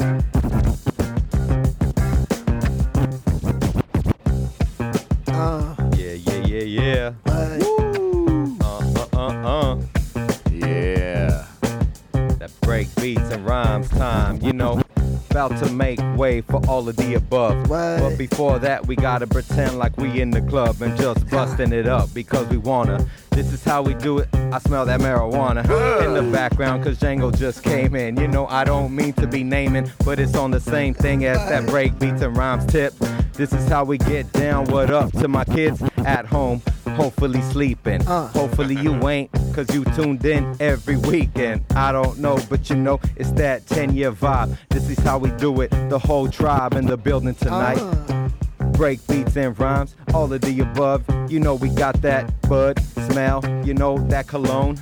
Uh, of the above. What? But before that, we gotta pretend like we in the club and just busting it up because we wanna. This is how we do it. I smell that marijuana in the background cause Django just came in. You know, I don't mean to be naming, but it's on the same thing as that break beats and rhymes tip. This is how we get down. What up to my kids at home? Hopefully sleeping. Uh. Hopefully you ain't, cause you tuned in every weekend. I don't know, but you know, it's that 10 year vibe. This is how we do it. The whole tribe in the building tonight. Uh, Break beats and rhymes, all of the above. You know, we got that bud smell, you know, that cologne.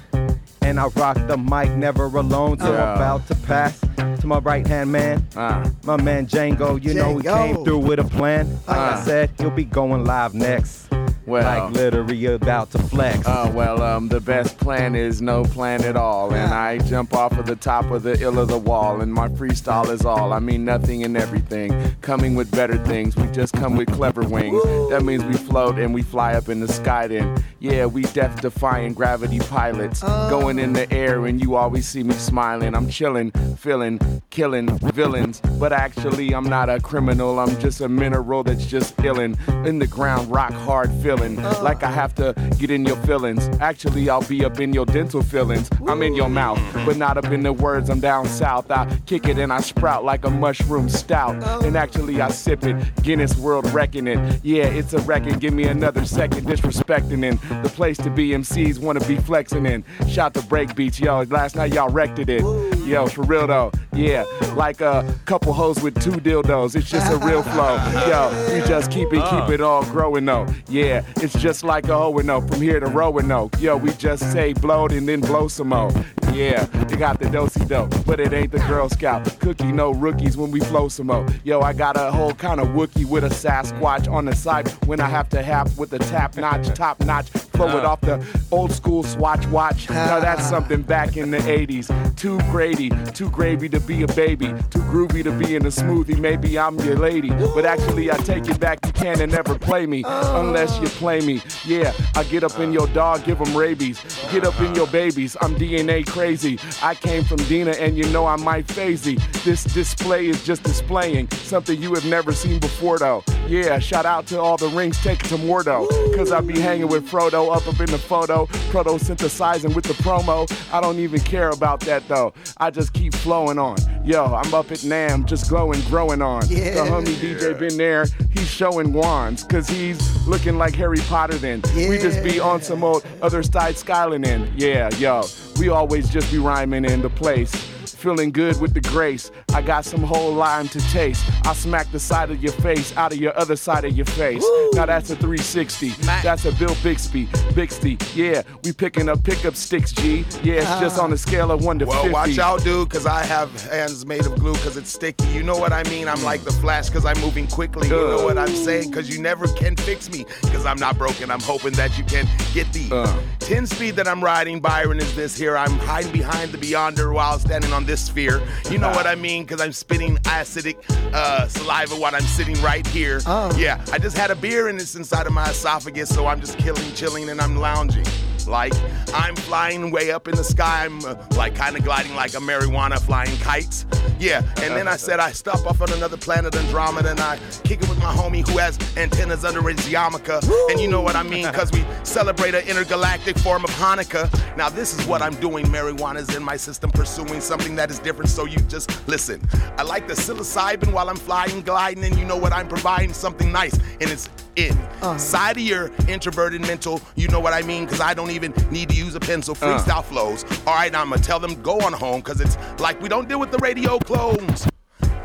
And I rock the mic, never alone. So Yeah. I'm about to pass to my right hand man. Uh, My man Django, you know he came through with a plan. Like I Ah. said, he'll be going live next. Well. like literally about to flex. Uh, well, um, the best plan is no plan at all. And I jump off of the top of the ill of the wall. And my freestyle is all. I mean, nothing and everything. Coming with better things. We just come with clever wings. That means we float and we fly up in the sky then. Yeah, we death defying gravity pilots. Going in the air and you always see me smiling. I'm chilling, feeling, killing villains. But actually, I'm not a criminal. I'm just a mineral that's just illin'. In the ground, rock hard feeling. Uh-huh. Like I have to get in your feelings. Actually, I'll be up in your dental feelings. I'm in your mouth, but not up in the words. I'm down south. I kick it and I sprout like a mushroom stout. Oh. And actually, I sip it. Guinness World Reckoning. Yeah, it's a record. Give me another second disrespecting in. The place to be MCs wanna be flexing in. Shout to break beats, yo. Last night y'all wrecked it. Yo, for real though. Yeah, like a couple hoes with two dildos. It's just a real flow. Yo, you just keep it, keep uh. it all growing though. Yeah, it's just like a and O from here to Roanoke. Yo, we just say blowed and then blow some more. Yeah, you got the dosey dope, but it ain't the Girl Scout cookie. No rookies when we flow some more. Yo, I got a whole kind of Wookie with a Sasquatch on the side when I have to have with a tap notch, top notch. Flow it off the old school swatch watch. Now that's ah. something back in the 80s. Too Too gravy to be a baby, too groovy to be in a smoothie. Maybe I'm your lady, but actually I take it back. You can and never play me unless you play me. Yeah, I get up in your dog, give them rabies. Get up in your babies. I'm DNA crazy. I came from Dina and you know I might phasey. This display is just displaying something you have never seen before though. Yeah, shout out to all the rings taken to Mordo. Cause I be hanging with Frodo up up in the photo, proto synthesizing with the promo. I don't even care about that though. I just keep flowing on. Yo, I'm up at NAMM, just glowing, growing on. Yeah. The homie DJ been there, he's showing wands, cause he's looking like Harry Potter then. We just be on some old other side skyline in. Yeah, yo, we always just be rhyming in the place. Feeling good with the grace. I got some whole lime to taste. I smack the side of your face out of your other side of your face. Now that's a 360. That's a Bill Bixby. Bixby. Yeah, we picking up pickup sticks, G. Yeah, it's just on a scale of 1 to Well, 50. watch out, dude, because I have hands made of glue because it's sticky. You know what I mean? I'm like the Flash because I'm moving quickly. You know what I'm saying? Because you never can fix me because I'm not broken. I'm hoping that you can get the Uh. 10 speed that I'm riding. Byron is this here. I'm hiding behind the Beyonder while standing on this sphere. You know what I mean? Because I'm spitting acidic uh, saliva while I'm sitting right here. Oh. Yeah, I just had a beer and it's inside of my esophagus, so I'm just killing, chilling, and I'm lounging. Like I'm flying way up in the sky. I'm uh, like kind of gliding like a marijuana flying kites. Yeah, and then I said I stop off on another planet Andromeda and I kick it with my homie who has antennas under his yarmulke. And you know what I mean? Because we celebrate an intergalactic form of Hanukkah. Now this is what I'm doing. Marijuana's in my system, pursuing something that is different. So you just listen. I like the psilocybin while I'm flying, gliding, and you know what? I'm providing something nice, and it's in uh. side of your introverted mental. You know what I mean? Because I don't even need to use a pencil. Uh. Freestyle flows. All right, I'm gonna tell them go on home because it's like we don't deal with the radio clones.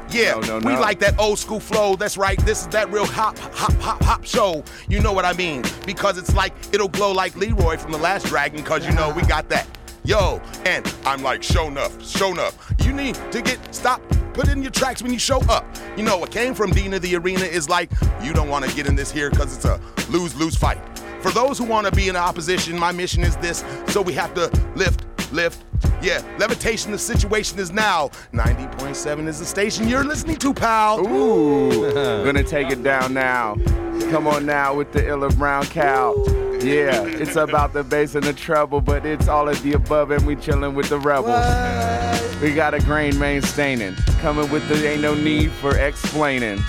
Yeah, No, no, we like that old school flow. That's right. This is that real hop, hop, hop, hop show. You know what I mean? Because it's like it'll glow like Leroy from the Last Dragon. Because you know we got that. Yo, and I'm like, show enough, show enough. You need to get stop. Put in your tracks when you show up. You know what came from Dina the Arena is like, you don't want to get in this here because it's a lose lose fight. For those who want to be in opposition, my mission is this. So we have to lift, lift, Yeah, levitation, the situation is now. 90.7 is the station you're listening to, pal. Ooh, gonna take it down now. Come on now with the Illa Brown cow. Yeah, it's about the bass and the treble, but it's all of the above, and we chillin' with the rebels. We got a grain main staining, coming with the ain't no need for explaining.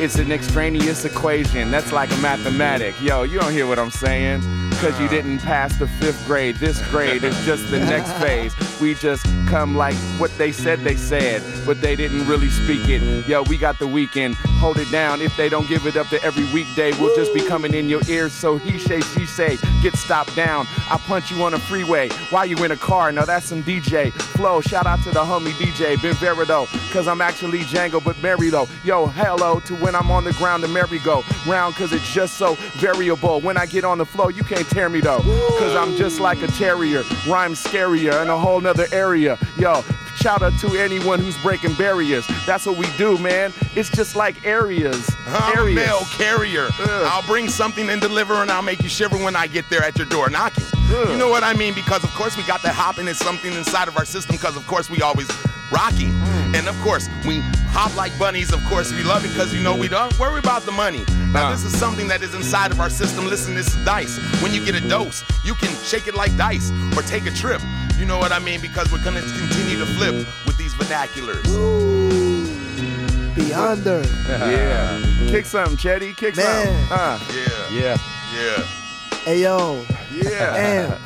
It's an extraneous equation, that's like a mathematic. Yo, you don't hear what I'm saying? Cause you didn't pass the fifth grade. This grade is just the next phase. We just come like what they said they said, but they didn't really speak it. Yo, we got the weekend. Hold it down. If they don't give it up to every weekday, we'll just be coming in your ears. So he say, she say, get stopped down. I punch you on the freeway while you in a car. Now that's some DJ flow. Shout out to the homie DJ Ben Verido, cause I'm actually Django, but merry though. Yo, hello to when I'm on the ground, the merry go round, cause it's just so variable. When I get on the flow, you can't tear me though, cause I'm just like a terrier. Rhyme scarier in a whole nother area. Yo, shout out to anyone who's breaking barriers. That's what we do, man. It's just like areas. I'm a areas. mail carrier. Ugh. I'll bring something and deliver, and I'll make you shiver when I get there at your door knocking. Ugh. You know what I mean? Because of course we got that hopping. It's something inside of our system. Because of course we always rocking, Mm. and of course we hop like bunnies. Of course we love it because you know we don't worry about the money. Now this is something that is inside of our system. Listen, this is dice. When you get a dose, you can shake it like dice or take a trip. You know what I mean? Because we're gonna continue to flip with these vernaculars. Ooh, Beyonder. Yeah. Kick something, Chetty. Kick Man. something. Uh, Yeah, Yeah. yeah. Hey yo, yeah. damn.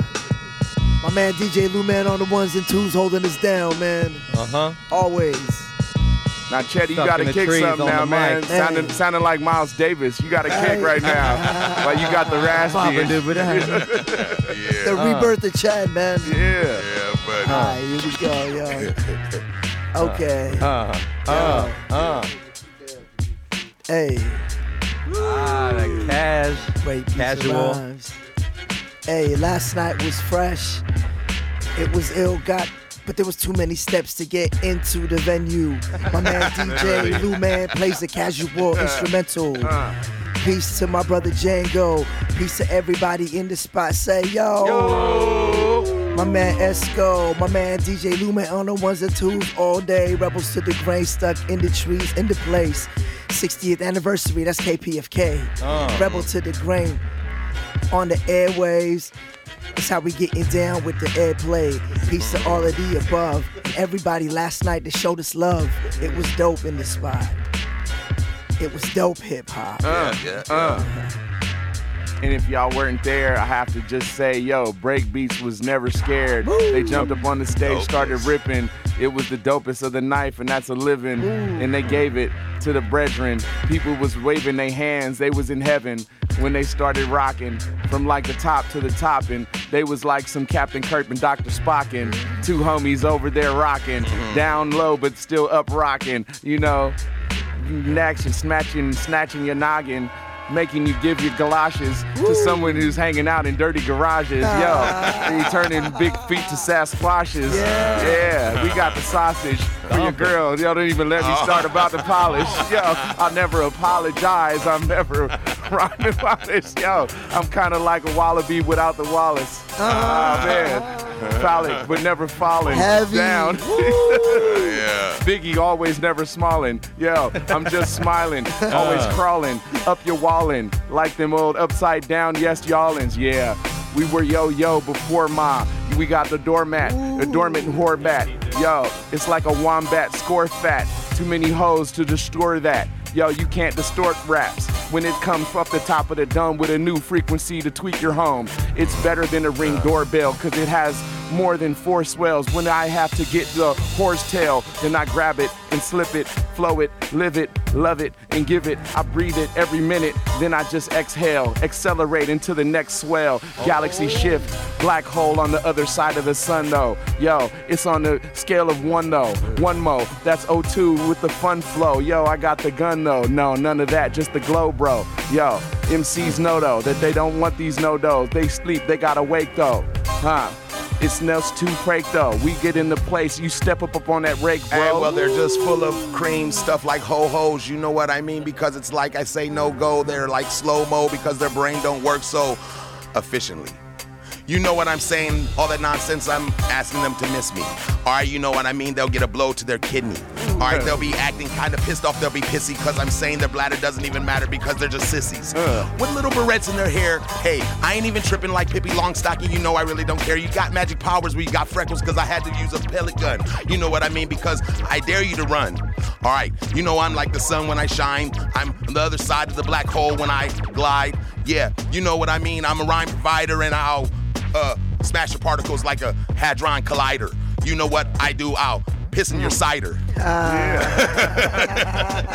My man DJ Lou Man on the ones and twos holding us down, man. Uh huh. Always. Now, Chetty, you got to kick something now, the man. mic. Sounding, sounding like Miles Davis. You got to kick right now. like you got the raspy. and- Yeah. The Uh. rebirth of Chad, man. Yeah. Yeah, but Alright, here we go, yo. Okay. Uh, uh, uh. Hey, Ah, the cash. great piece of Casual. Hey, last night was fresh. It was ill got, but there was too many steps to get into the venue. My man DJ Lou Man plays a casual instrumental. Uh, Peace to my brother Django. Peace to everybody in the spot. Say yo. yo. My man Esco, my man DJ Lumen on the ones and twos all day. Rebels to the grain, stuck in the trees, in the place. 60th anniversary, that's KPFK. Uh. Rebel to the grain on the airwaves. That's how we getting down with the airplay. Peace to all of the above. Everybody last night that showed us love. It was dope in the spot. It was dope hip hop. Uh, yeah, uh. And if y'all weren't there, I have to just say, yo, Breakbeats was never scared. They jumped up on the stage, started ripping. It was the dopest of the knife, and that's a living. And they gave it to the brethren. People was waving their hands. They was in heaven when they started rocking from like the top to the top. And they was like some Captain Kirk and Dr. Spockin. Two homies over there rocking. Down low, but still up rocking. You know, action, snatching, snatching your noggin, making you give your galoshes to someone who's hanging out in dirty garages. Yo, ah. and you turning big feet to Sasquatches. Yeah. Yeah, we got the sausage for your girl. Yo, don't even let me oh. start about the polish. Yo, I'll never apologize. I'm never rhyming about this. Yo, I'm kind of like a wallaby without the Wallace. Ah, man. Phallic, but never falling Heavy. down. yeah. Biggie always never smiling. Yo, I'm just smiling, always crawling up your wallin' like them old upside down yes y'allins. Yeah, we were yo yo before ma. We got the doormat, the dormant whore bat. Yo, it's like a wombat score fat. Too many hoes to destroy that. Yo, you can't distort raps when it comes up the top of the dome with a new frequency to tweak your home. It's better than a ring doorbell because it has more than four swells. When I have to get the horse tail, then I grab it and slip it, flow it, live it, love it, and give it. I breathe it every minute, then I just exhale, accelerate into the next swell. Galaxy shift, black hole on the other side of the sun though. Yo, it's on the scale of one though. One mo, that's O2 with the fun flow. Yo, I got the gun though. No, none of that, just the glow, bro. Yo, MCs know though that they don't want these no dos. They sleep, they gotta wake though. Huh? It's Nels to break though. We get in the place, you step up up on that rake, bro. Hey, well, they're just full of cream stuff like ho hos. You know what I mean? Because it's like I say no go. They're like slow mo because their brain don't work so efficiently. You know what I'm saying? All that nonsense, I'm asking them to miss me. All right, you know what I mean? They'll get a blow to their kidney. All right, they'll be acting kind of pissed off. They'll be pissy because I'm saying their bladder doesn't even matter because they're just sissies. With little barrettes in their hair, hey, I ain't even tripping like Pippi Longstocking. You know I really don't care. You got magic powers where you got freckles because I had to use a pellet gun. You know what I mean? Because I dare you to run. All right, you know I'm like the sun when I shine. I'm on the other side of the black hole when I glide. Yeah, you know what I mean? I'm a rhyme provider and I'll uh, smash your particles like a hadron collider. You know what I do? I'll piss in your cider.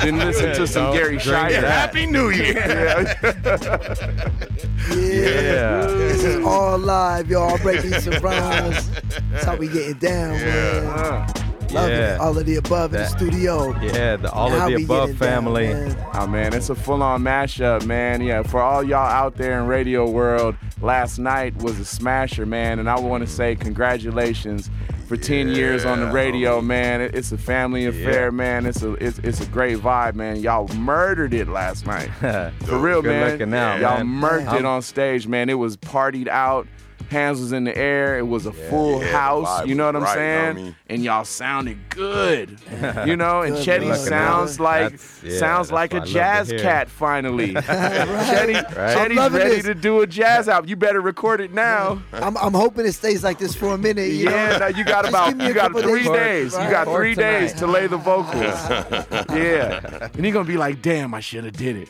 Then listen to some Gary drink Shider. Happy New Year. Yeah. This is all live, y'all. Breaking some rhymes. That's how we getting down, man. Love Yeah. it. All of the above in the studio. Yeah, the all How of the above getting down, family. man. Oh man, it's a full-on mashup, man. Yeah, for all y'all out there in radio world, last night was a smasher, man, and I want to mm. say congratulations for 10 years on the radio, man. It's a family affair, Yeah. man. It's a it's, it's a great vibe, man. Y'all murdered it last night. For real, Good man. looking out, Y'all man. murked it I'm- on stage, man. It was partied out. Hands was in the air. It was a full Yeah, house. You know what I'm right, saying? homie. And y'all sounded good. you know, and Good Chetty sounds out. like yeah, sounds like a what I love to jazz cat finally. Chetty, Right. I'm Chetty's ready this. to do a jazz album. You better record it now. I'm, I'm hoping it stays like this for a minute. You Yeah, know? now you got Just about give me a you got couple three days. days. You got three tonight. days to lay the vocals. yeah, and you're gonna be like, "Damn, I should have did it."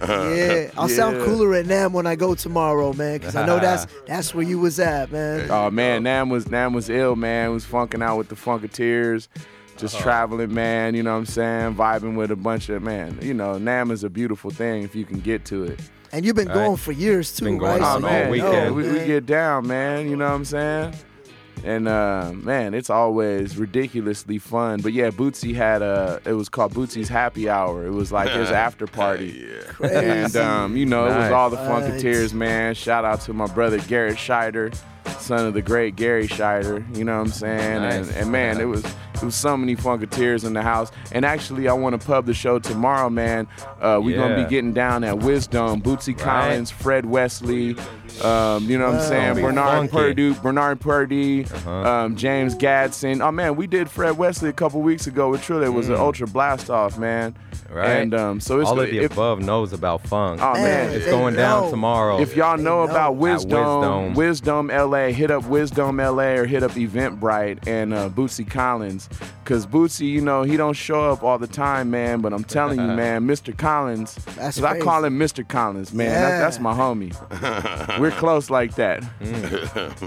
Yeah, I'll sound cooler at NAMM when I go tomorrow, man, because I know that's that's where you was at, man. Oh man, NAMM was NAMM was ill, man. Was funking out with the Funketeers, just Uh-huh. traveling, man. You know what I'm saying? Vibing with a bunch of man. You know, NAMM is a beautiful thing if you can get to it. And you've been Right. going for years too, Been going right? Oh on So all man, you know, we, we get down, man. You know what I'm saying? And uh, man, it's always ridiculously fun. But yeah, Bootsy had a. It was called Bootsy's Happy Hour. It was like his after party. yeah. And um, you know, it was all the Right. Funketeers, man. Shout out to my brother Garrett Shider, son of the great Garry Shider. You know what I'm saying? Nice. And, and man, it was it was so many Funketeers in the house. And actually, I want to pub the show tomorrow, man. Uh, we're gonna be getting down at Wisdom, Bootsy Collins, Fred Wesley. Um, you know what I'm saying? Bernard funky. Purdie, Bernard Purdie, Uh-huh. um, James Gadson. Oh man, we did Fred Wesley a couple weeks ago with True. It was an ultra blast off, man. Mm. Right. And um, so it's all go- of the if- above knows about funk. Oh man, Man, it's they going down tomorrow. if y'all know They about. Wisdom, Wisdom. Wisdom LA, hit up Wisdom LA or hit up Eventbrite and uh, Bootsy Collins. Cause Bootsy, you know, he don't show up all the time, man. But I'm telling you, man, Mr. Collins, That's 'cause I crazy. call him Mr. Collins, man. That- Yeah. that's my homie. We're close like that.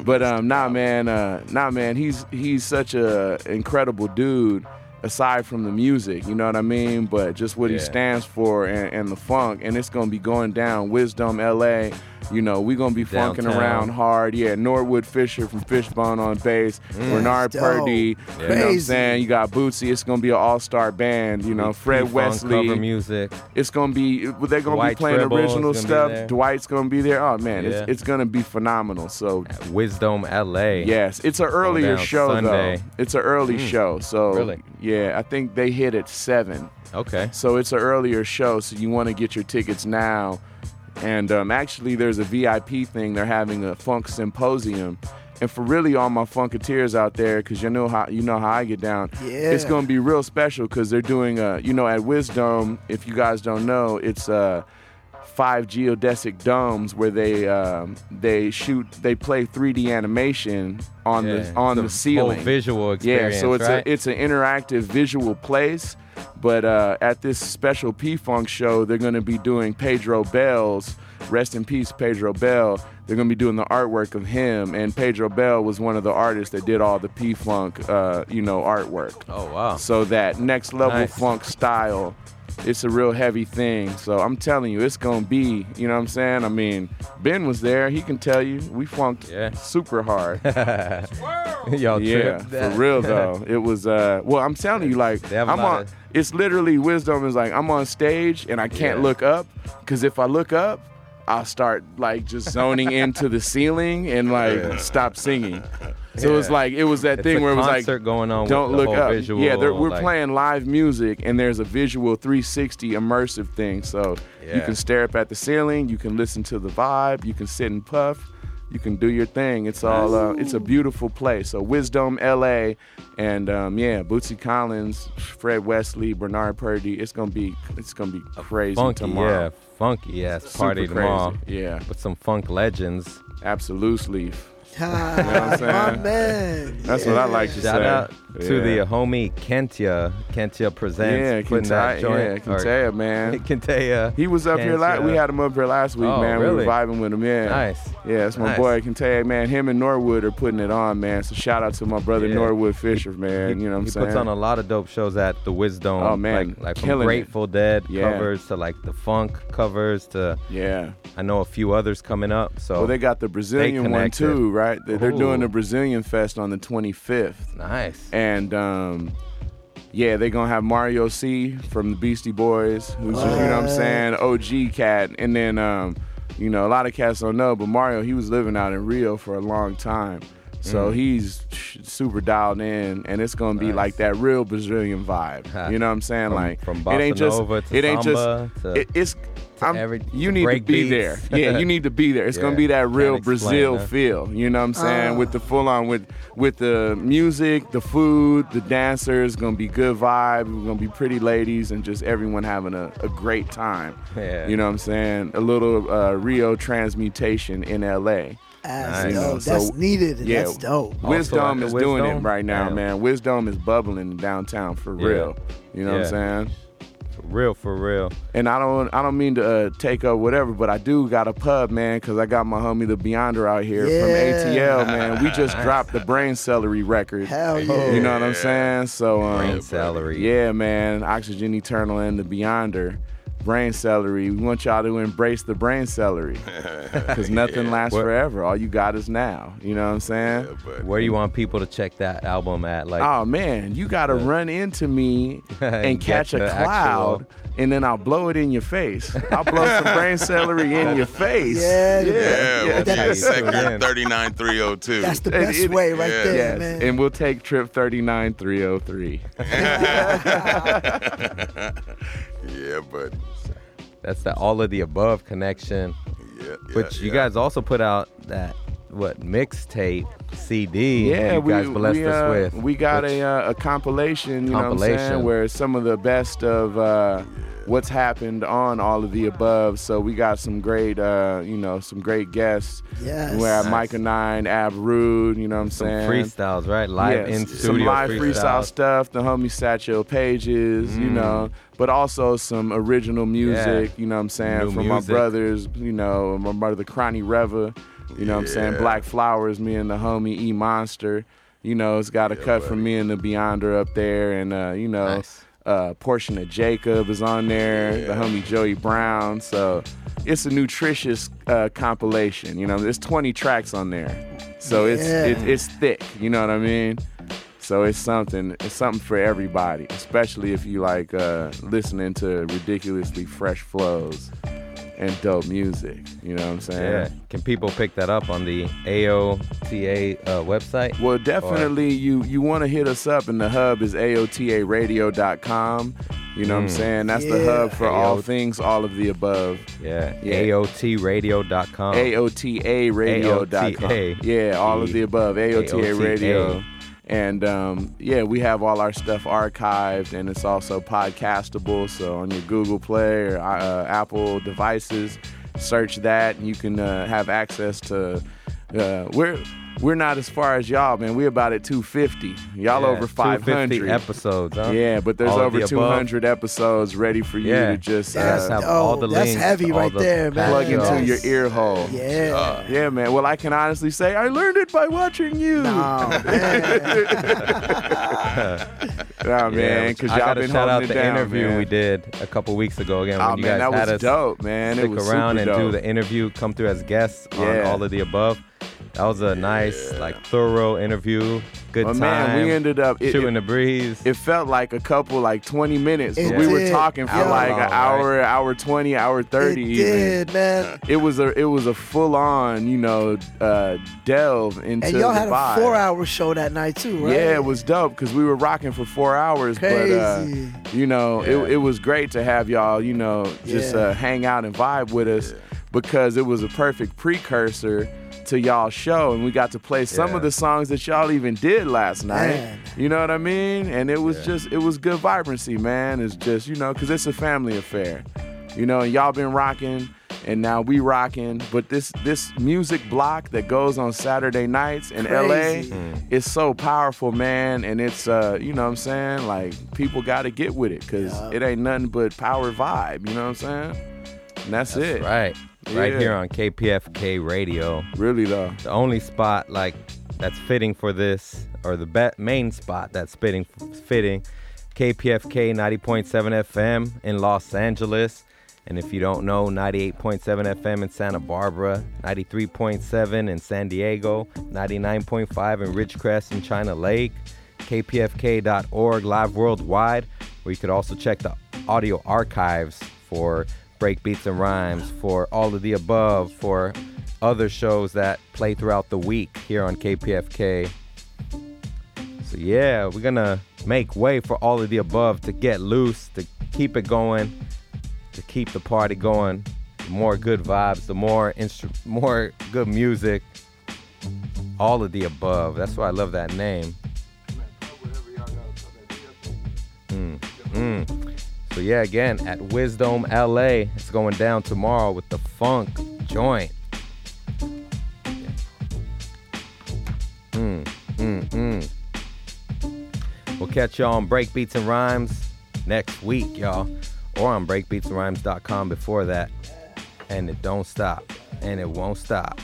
but um, nah, man, uh, nah, man. He's he's such a incredible dude. Aside from the music, you know what I mean, but just what he stands for and, and the funk, and it's gonna be going down. Wisdom, L.A. You know, we're gonna be funking Downtown. around hard. Yeah, Norwood Fisher from Fishbone on bass, mm. Bernard Dope. Purdie. You know what I'm Crazy. saying? You got Bootsy. It's gonna be an all-star band. You know, Fred P-Funk Wesley. cover music. It's gonna be. They're gonna Dwight be playing Trible original stuff. Dwight's gonna be there. Oh man, Yeah. it's it's gonna be phenomenal. So Wisdom LA. yes, it's an earlier show Sunday. though. It's an early hmm. show. So Really? yeah, I think they hit at seven. Okay. So it's an earlier show, so you want to get your tickets now. And um, actually, there's a VIP thing. They're having a funk symposium. And for really all my funketeers out there, because you know how you know how I get down, it's gonna be real special because they're doing uh, you know at Wisdom. If you guys don't know, it's uh, five geodesic domes where they um, they shoot they play 3D animation on Yeah, the on it's the ceiling. Whole visual experience. Yeah, so it's right? a it's an interactive visual place. But uh, at this special P Funk show, they're going to be doing Pedro Bell's rest in peace, Pedro Bell. They're going to be doing the artwork of him, and Pedro Bell was one of the artists that did all the P Funk, uh, you know, artwork. oh wow. So that next level Nice. funk style, it's a real heavy thing. So I'm telling you, it's gonna be. You know what I'm saying? I mean, Ben was there. He can tell you we funked Yeah. super hard. Y'all Yeah, for real though. It was uh well, I'm telling you like They have a I'm on it's literally wisdom is like I'm on stage and I can't Yeah. look up cuz if I look up, I'll start like just zoning into the ceiling and like stop singing. So it was like it was that It's thing where it was like going on don't look up. visual, yeah, we're like- playing live music and there's a visual 360 immersive thing. So you can stare up at the ceiling, you can listen to the vibe, you can sit and puff. You can do your thing. It's all uh, it's a beautiful place. So Wisdom LA and um, yeah, Bootsy Collins, Fred Wesley, Bernard Purdie. It's gonna be it's gonna be crazy funky, tomorrow. yeah, funky ass party tomorrow Yeah, with some funk legends. absolutely. Ah, what I'm my man. That's what I like to Shout say. out to Yeah. the homie Kentia. Kentia presents yeah, putting that Kentai- joint. yeah, or- Kentia, man. Kentia. He was up here last. We had him up here last week, Oh, man. We were vibing with him. Yeah, Nice. Yeah, that's my Nice. boy. I can tell you, man. Him and Norwood are putting it on, man. So shout out to my brother Yeah. Norwood Fisher, man. He, you know what I'm saying? he saying? puts on a lot of dope shows at the Wisdom. Oh, man, like, like from killing it. Grateful Dead Yeah. covers to like the funk covers to yeah. I know a few others coming up. So Well, they got the Brazilian one too, right? They- They're doing a Brazilian Fest on the 25th, nice. and um, yeah, they're gonna have Mario C from the Beastie Boys, who's you know what I'm saying, OG cat, and then um, you know a lot of cats don't know, but Mario he was living out in Rio for a long time. So Mm. he's super dialed in, and it's gonna be like that real Brazilian vibe. Ha. You know what I'm saying? From- like from it ain't just nova to it ain't samba just to- it, it's. I'm, every- you to need to be beats. there. Yeah, you need to be there. It's gonna be that real Brazil huh? feel. You know what I'm saying? Ah. With the full on with with the music, the food, the dancers, gonna be good vibe. We're gonna be pretty ladies and just everyone having a, a great time. Yeah. You know what I'm saying? A little uh, Rio transmutation in LA. That's Nice. dope. So- That's needed. yeah. That's dope. Wisdom at is the doing it right now, Damn. man. Wisdom is bubbling in downtown for Yeah. real. You know what I'm saying? For real, for real. And I don't, I don't mean to uh, take up whatever, but I do got a pub, man, because I got my homie the Beyonder out here Yeah. from ATL, man. We just dropped the Brain Celery record. Hell yeah. You know what I'm saying? So, um, Brain celery. yeah, man. Oxygen Eternal and the Beyonder. Brain celery. We want y'all to embrace the brain celery because nothing lasts What- forever. All you got is now. You know what I'm saying? Where you want people to check that album at? Like, oh man, you got to run into me and And catch a cloud, actual- and then I'll blow it in your face. I'll blow some brain celery in your face. Yeah, Yeah, yeah. we'll be That- sector 39302. That's the And best it- way right yeah. there, Yes, man. and we'll take trip 39303. Yeah, but that's the all of the above connection. yeah, yeah Which you yeah. guys also put out that what mixtape CD? Yeah, you we guys blessed we, us uh, with. we got which- a uh, a compilation, you know what I'm saying, Compilation. where some of the best of uh, what's happened on all of the above. So we got some great, uh, you know, some great guests. Yes. We have Nice. Myka Nine, Ab Rude, you know what I'm some saying? freestyles, right? Live Yes, in studio some live freestyle freestyles. stuff. The homie Satchel Pages, you Mm. know, but also some original music. You know what I'm saying New from music. my brothers. You know, my brother Cronny Reva. You know what I'm saying? Black Flowers. Me and the homie E Monster. You know, it's got a Yeah, cut buddy. from me and the Beyonder up there, and uh, you know. Nice. Uh, portion of Jacob is on there. The homie Joey Brown. So it's a nutritious uh, compilation. You know, there's 20 tracks on there, so it's Yeah. it, it's thick. You know what I mean? So it's something. It's something for everybody, especially if you like uh, listening to ridiculously fresh flows and dope music. You know what I'm saying? Yeah. Can people pick that up on the AOTA uh, website? Well, definitely you you want to hit us up, and the hub is aotaradio.com. You know what I'm Mm. saying? That's the hub for all things, all of the above. Yeah. Yeah. AOTradio.com. AOTARadio.com. AOTA. Radio.com. Yeah, all of the above. AOTA AOTA. Radio. And um, yeah, we have all our stuff archived, and it's also podcastable. So on your Google Play or uh, Apple devices, search that, and you can uh, have access to. Uh, we're we're not as far as y'all, man. We're about at 250. Y'all Yeah, over 250 500 episodes, huh? Yeah, but there's All over the above. 200 episodes ready for you Yeah. to just That's uh, have dope. all the That's heavy right the there, man. plug into Yes. your ear hole. Yeah. Yeah, man. Well, I can honestly say I learned it by watching you. Oh, man. Nah, man, Yeah, because I y'all gotta been shout out the down, interview man. we did a couple weeks ago again Oh when you man, guys that had was us dope, man. stick it was around super and do the interview, come through as guests on all of the above. That was a nice, like thorough interview. Good But time. man, we ended up it, shooting it, the breeze. it felt like a couple, like 20 minutes. It but we were talking for Yeah. like Long, an hour, hour 20, hour 30. It even. did, man. It was a it was a full on, you know, uh, delve into And y'all the had a four-hour show that night too, right? Yeah, it was dope because we were rocking for four hours. But uh, Crazy. you know, Yeah. it, it was great to have y'all, you know, just Yeah. uh, hang out and vibe with us. because it was a perfect precursor to y'all show and we got to play some Yeah. of the songs that y'all even did last night. Man. You know what I mean? And it was just it was good vibrancy, man. It's just, you know, cuz it's a family affair. You know, and y'all been rocking and now we rocking, but this this music block that goes on Saturday nights in Crazy. LA is so powerful, man, and it's uh, you know what I'm saying? Like people got to get with it Yeah. it ain't nothing but power vibe, you know what I'm saying? And that's, That's it. right. Right Yeah. here on KPFK Radio. Really though. The only spot like that's fitting for this, or the be- main spot that's fitting, fitting, KPFK 90.7 FM in Los Angeles. And if you don't know, 98.7 FM in Santa Barbara, 93.7 in San Diego, 99.5 in Ridgecrest and China Lake, kpfk.org live worldwide, where you could also check the audio archives for breakbeats and rhymes, for all of the above, for other shows that play throughout the week here on KPFK. So yeah, we're gonna make way for all of the above to get loose, to keep it going, to keep the party going. The more good vibes, the more instru- more good music. All of the above. That's why I love that name. Mm, mm. So yeah, again at Wisdom LA, it's going down tomorrow with the Funk Joint. Mm, mm, mm. We'll catch y'all on Breakbeats and Rhymes next week, y'all, or on breakbeatsandrhymes.com before that. And it don't stop, and it won't stop.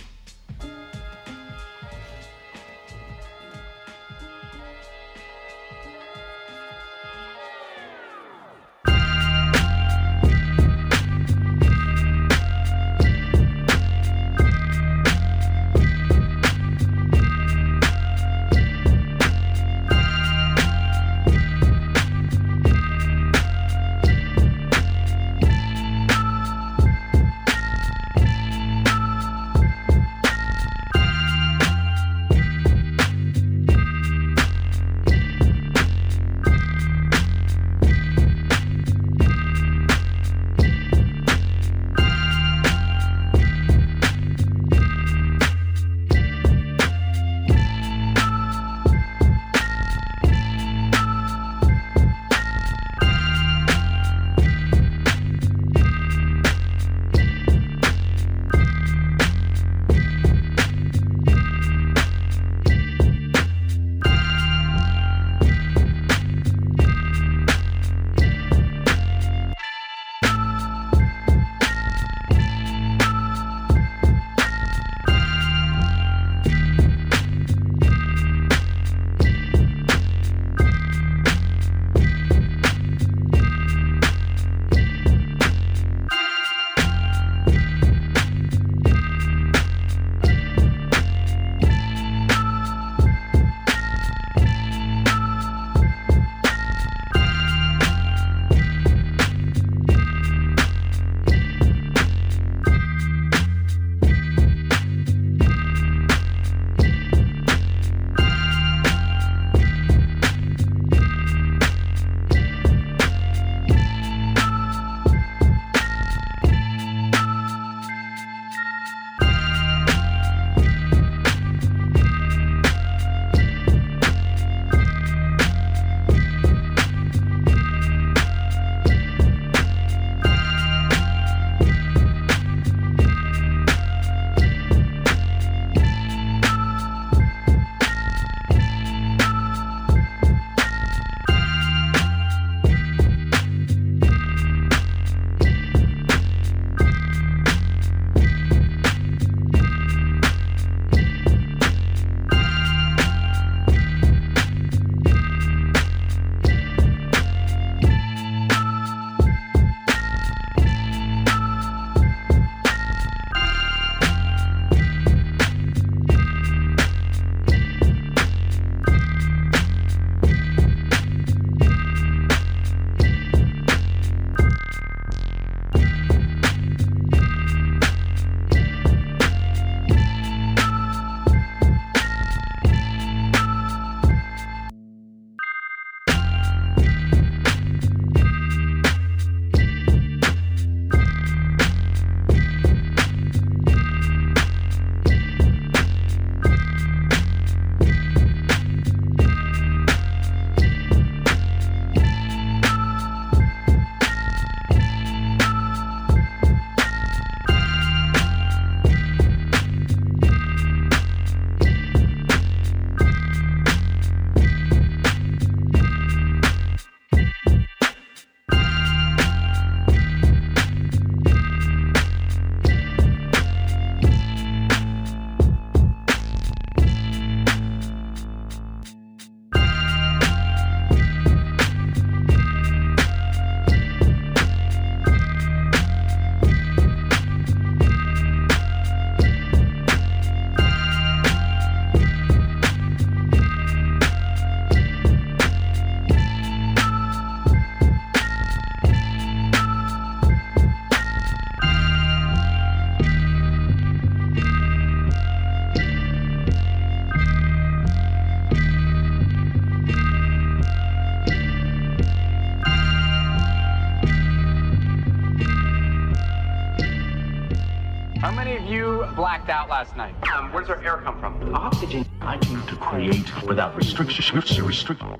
Restriction.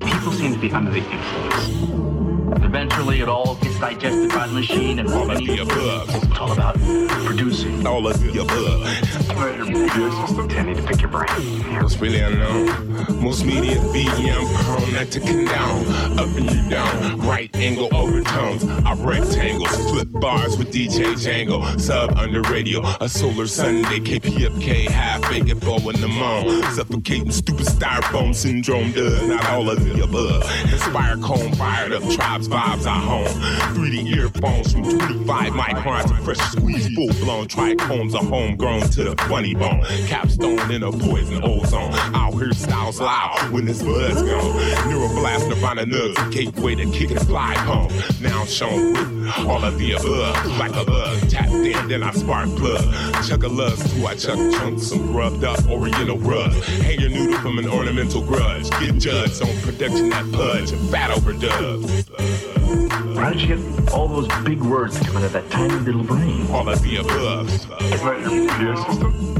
People seem to be under the influence. Eventually, it all gets digested by the machine, and all of the above. It's all about producing. All of the above. It's really unknown. Most media BM prone not to condone. Up and you down. Right angle overtones. I rectangles. Flip bars with DJ Django. Sub under radio. A solar Sunday. KPFK. Half bacon in the moan. Suffocating stupid styrofoam syndrome does not all of the above. Inspire cone fired up. Tribes vibes I home. 3D earphones from 25 microns to fresh squeeze. Full blown trichomes are homegrown to the funny bone. Capstone in a poison ozone. I'll hear styles loud when this buzz gone. Neuroblast, Nirvana nugs, a gateway to kick and fly home. Now shown all of the above. Like a lug, tapped in, then I spark plug. Chuck a lug, to I chuck chunks, some rubbed up oriental rug. Hang your noodle from an ornamental grudge. Get judged on production that pudge. Fat overdubs. How did you get all those big words come out of that tiny little brain? All of the above.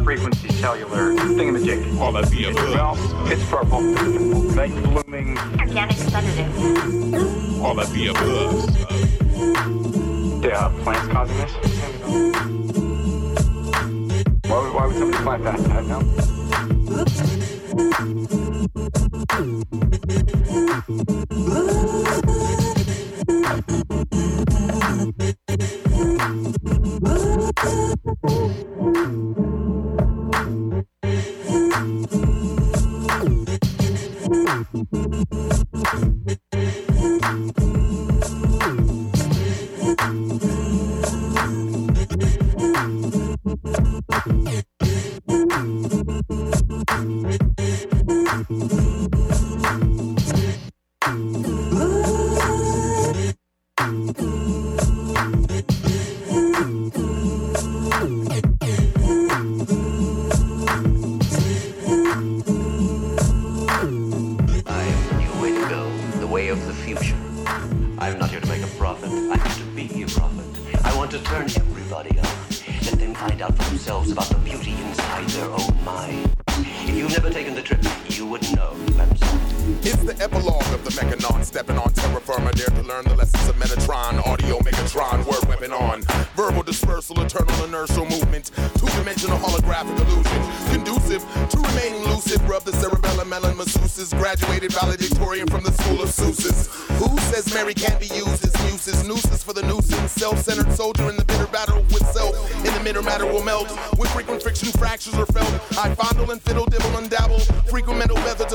Frequency cellular thingamajig. All of the above. Well, it's purple. Night blooming. Organic sedative. All of the above. Yeah, plants causing this? Why would, why would somebody plant that? I don't know.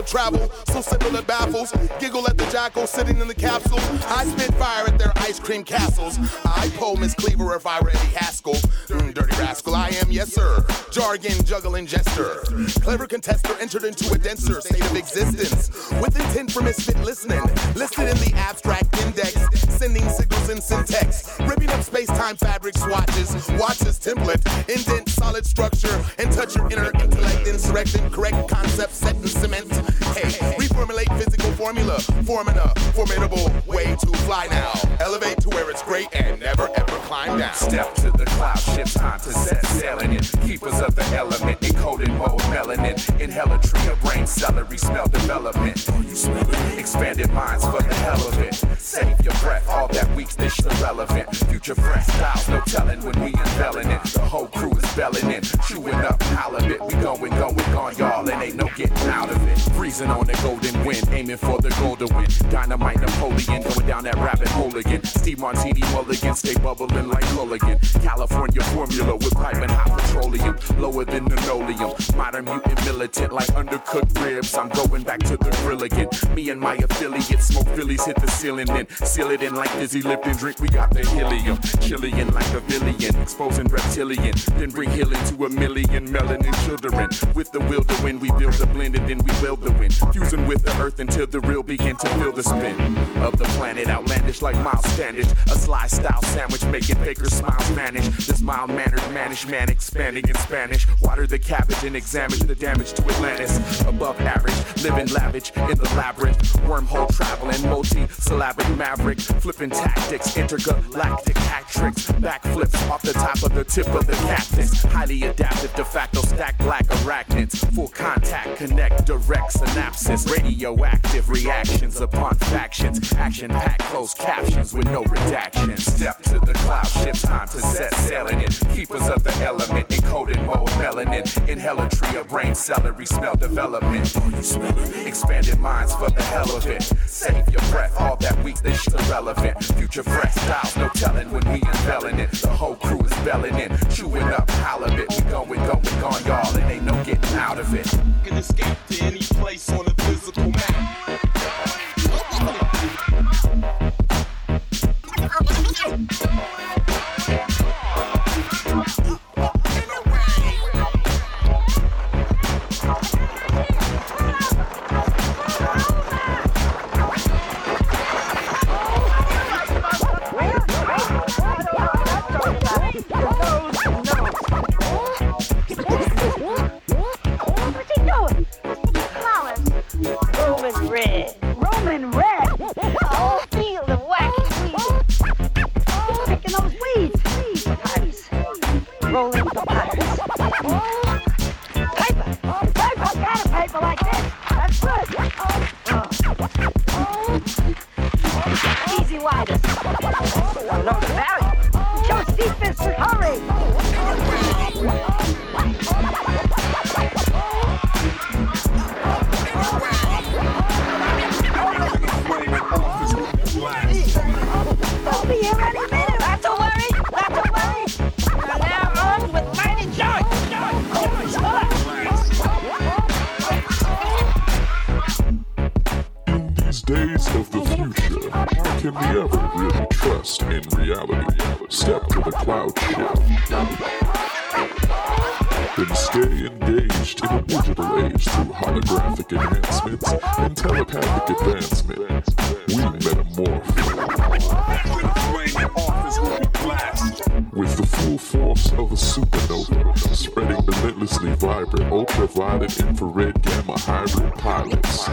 Travel. So simple it baffles. Giggle at the jackal sitting in the capsule. I spit fire at their ice cream castles. I pull Miss Cleaver if I were Eddie Haskell. Mm, dirty rascal, I am, yes sir. Jargon juggling jester. Clever contester entered into a denser state of existence. With intent for misfit listening. Listed in the abstract index. Sending signals in syntax. Ripping up space-time fabric swatches. Watches template. Indent solid structure. And touch your inner intellect. Insurrect correct concept set in cement. Hey, reformulate physical formula. Forming a formidable way to fly now. Elevate to where it's great and never ever climb down. Step to the cloud, shift time to set sailing in. Keepers of the element, encoded mode melanin. Inhaler tree of brain celery, smell development. You smell? Expanded minds for the hell of it. Save your breath, all that week's dish irrelevant. Future fresh styles, no telling when we unveiling it. The whole crew is belling in, chewing up halibut. We going, going, gone, y'all, and ain't no getting out of it. Freezing on the golden wind, aiming for the golden wind. Dynamite Napoleon, going down that rabbit hole again. Steve Martini Mulligan, stay bubbling like Mulligan. California formula with pipe and hot petroleum, lower than linoleum. Modern mutant militant like undercooked ribs. I'm going back to the grill again. Me and my affiliates smoke Phillies, hit the ceiling, then seal it in like Dizzy Lipton. Drink, we got the helium. Chilean like a villain, exposing reptilian. Then bring healing to a million melanin children. With the will to win, we build the blend and then we build the wind. Fusing with the earth until the real begin to feel the spin of the planet. Outlandish like Miles Standish. A sly style sandwich making fakers smile vanish. This mild mannered manish man expanding in Spanish. Water the cabbage and examine the damage to Atlantis. Above average, living lavish in the labyrinth. Wormhole traveling, multi syllabic maverick. Flipping tactics, intergalactic hat tricks. Backflips off the top of the tip of the cactus. Highly adaptive, de facto stack black arachnids. Full contact, connect, direct synapses. Radioactive reactions upon factions. Action packed, closed captions with no redactions. Step to the cloud ship, time to set sailing it. Keepers of the element, encoded mode melanin. Inhaler tree of brain celery, smell development. Expanded minds for the hell of it. Save your breath, all that weak, this shit's irrelevant. Future fresh styles, no telling when we unveiling it. The whole crew is belling in, chewing up halibut. We going, going, gone, we gone, y'all, and ain't no getting out of it. Can escape to any place on the physical map. Red. Roman red? A whole field of wacky weeds. Picking those weeds. Papyrus. Rolling papyrus. Paper. Paper. Got a paper like this. That's good. Oh. Easy widers. I know the value. We ever really trust in reality? Step to the cloud ship. Then stay engaged in a digital age through holographic enhancements and telepathic advancement. We metamorph with the full force of a spreading relentlessly vibrant ultraviolet infrared gamma hybrid pilots.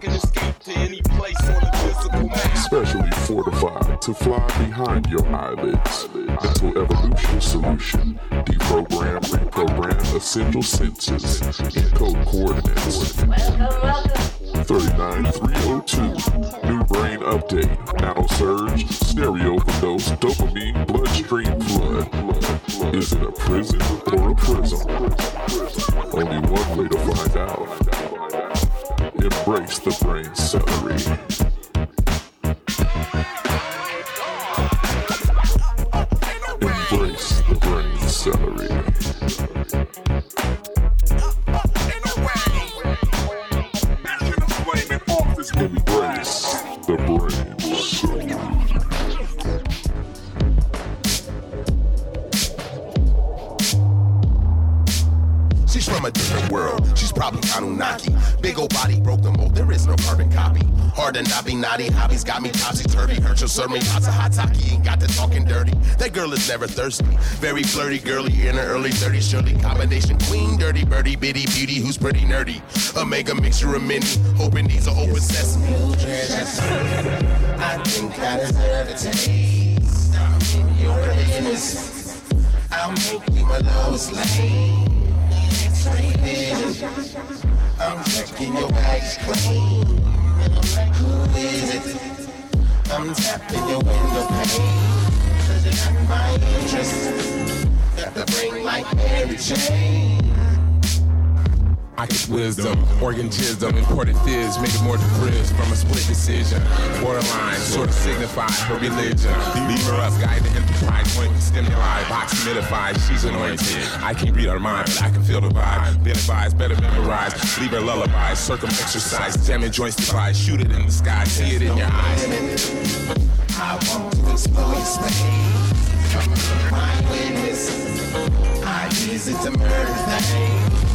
Can escape to any place on the physical map. specially fortified to fly behind your eyelids. Until evolution solution. Deprogram reprogram essential senses. Encode coordinates 39302 new brain update. Nano surge stereo overdose dopamine bloodstream flood is it a prison or a prism only one way to find out. Embrace the brain celery. Embrace the brain celery. The brain. She's from a different world. Probably Anunnaki. Big old body broke the mold. There is no carbon copy. Hard and knobby, naughty hobbies got me topsy turvy. Hurt she'll serve me lots of hot taki. Ain't got the talking dirty. That girl is never thirsty. Very flirty, girly in her early 30s. Surely combination queen, dirty birdie, bitty beauty who's pretty nerdy. A mega mixture of many. Hoping these are open sesame. I think I deserve a taste. I'm in your business. I'll make you my Lois Lane. X-ray vision. I'm checking your bags clean. Who is it? I'm tapping your window pane. Cause you got my interest. Got the brain like Mary Jane. I get wisdom, organ jism, imported fizz, make it more to frizz from a split decision. Borderline, sort of signify her religion. Leave her up, guide the enterprise, point stimuli, box humidified, she's anointed. I can't read her mind, but I can feel the vibe. Been advised, better memorize, leave her lullabies, circum exercise, jamming joints divide, shoot it in the sky, see it in your eyes. I want to explore your space. My witness. I use it to murder things.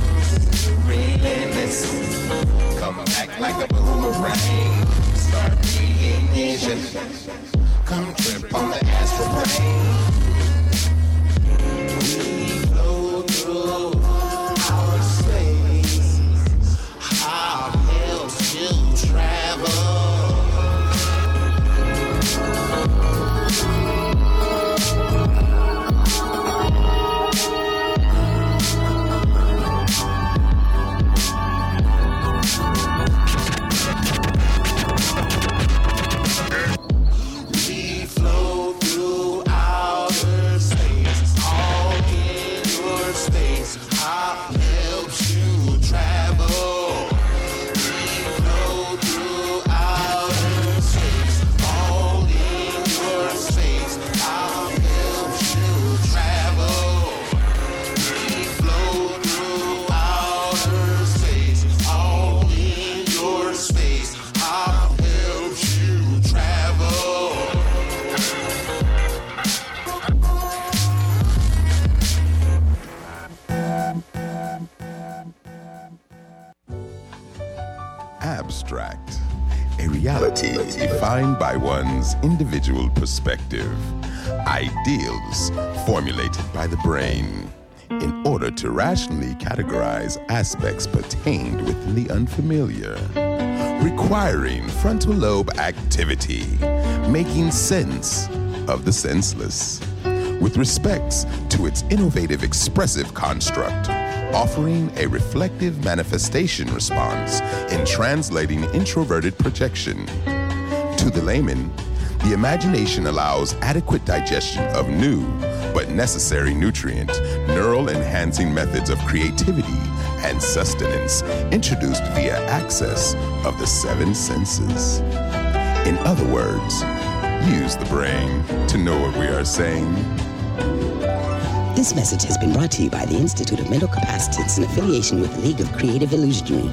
Surrealness. Come back like a boomerang. Start reignition. Come trip on the astral plane. Reality defined by one's individual perspective. Ideals formulated by the brain in order to rationally categorize aspects pertained within the unfamiliar. Requiring frontal lobe activity, making sense of the senseless with respects to its innovative expressive construct, offering a reflective manifestation response in translating introverted projection. To the layman, the imagination allows adequate digestion of new but necessary nutrient, neural enhancing methods of creativity and sustenance introduced via access of the seven senses. In other words, use the brain to know what we are saying. This message has been brought to you by the Institute of Mental Capacitance in affiliation with the League of Creative Illusionary.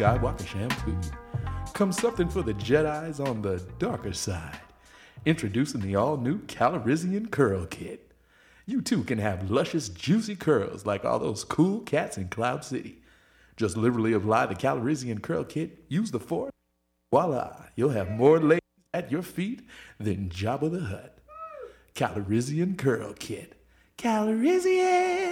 Skywalker shampoo. Come something for the Jedi's on the darker side. Introducing the all new Calrissian Curl Kit. You too can have luscious, juicy curls like all those cool cats in Cloud City. Just literally apply the Calrissian Curl Kit, use the force, voila, you'll have more ladies at your feet than Jabba the Hutt. Calrissian Curl Kit. Calrissian!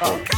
Jump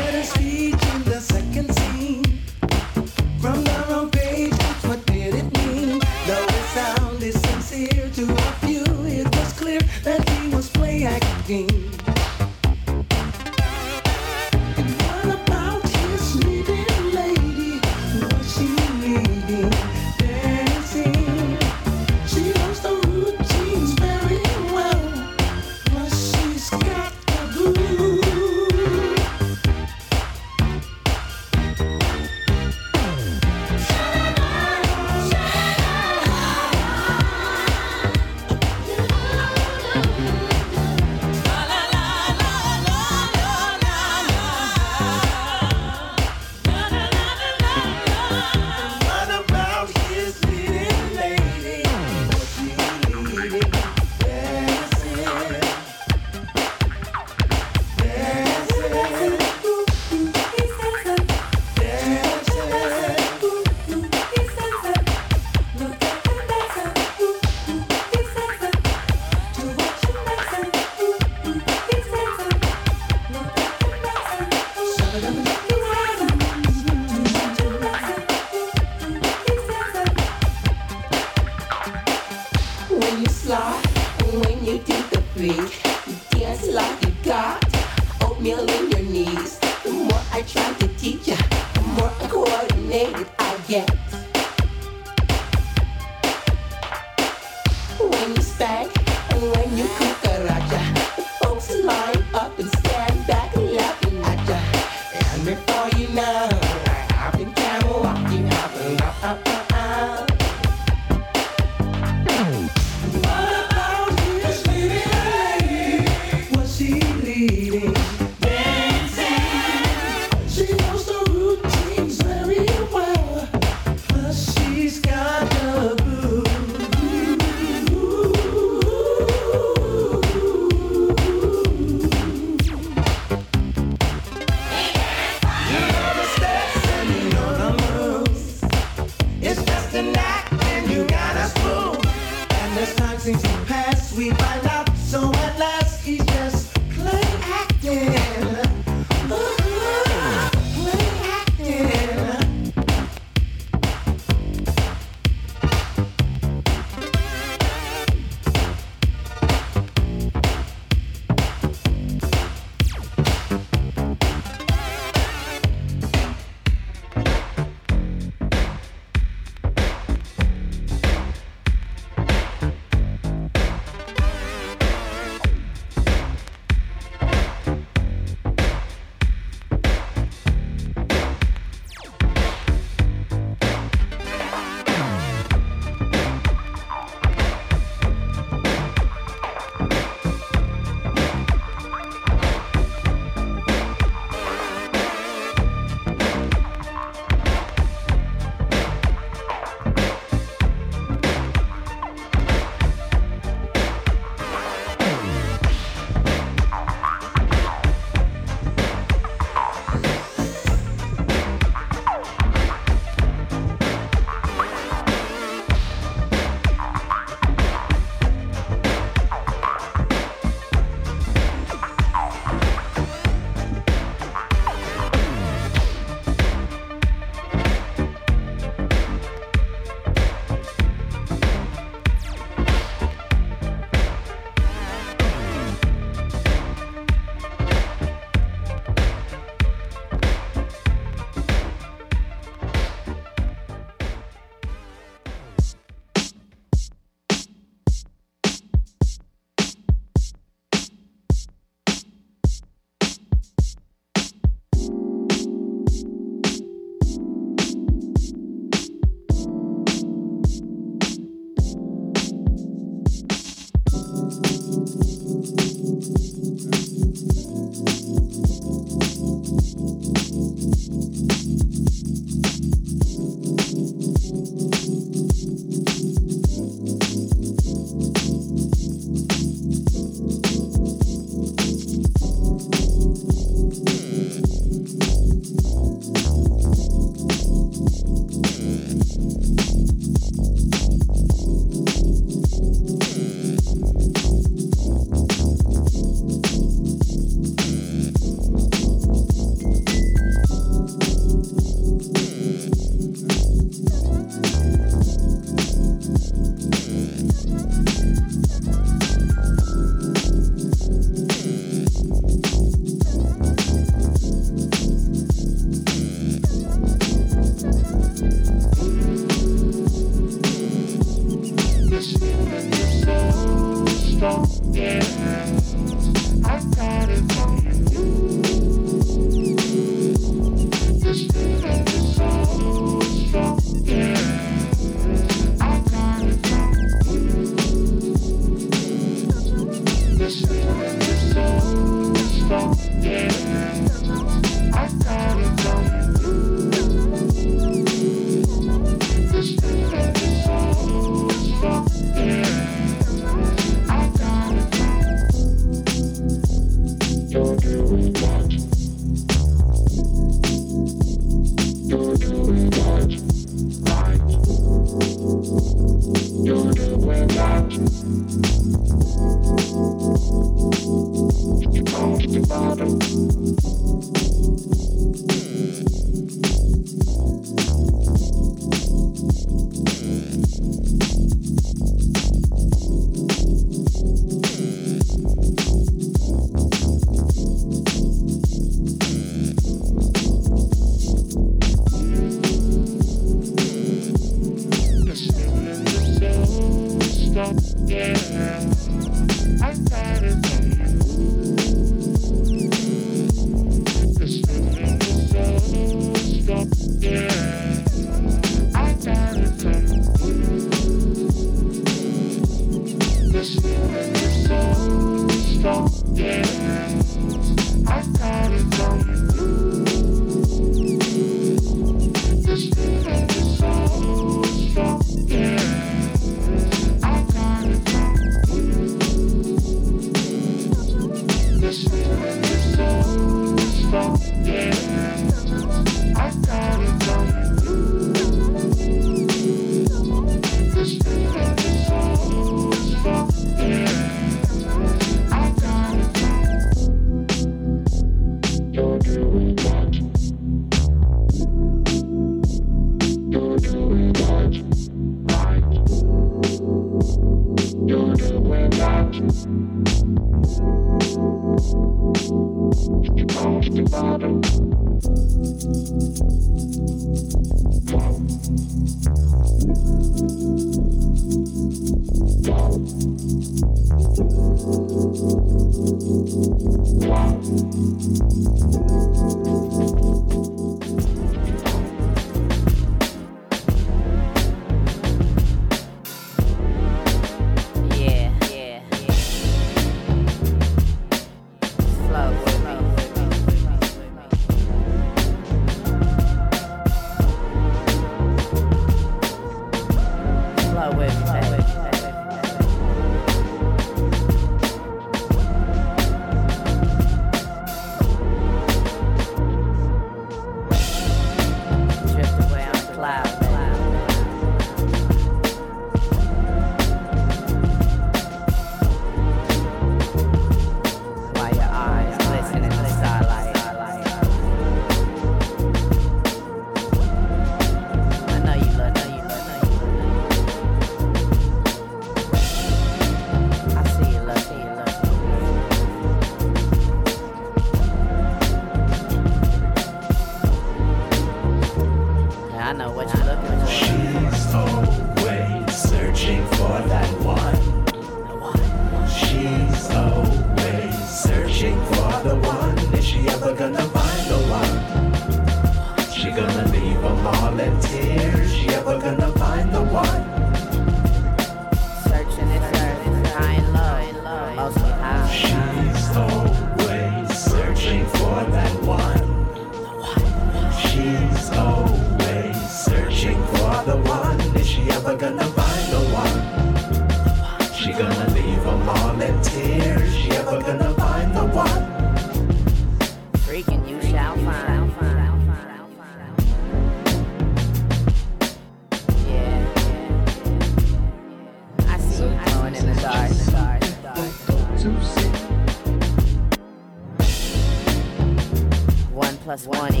one.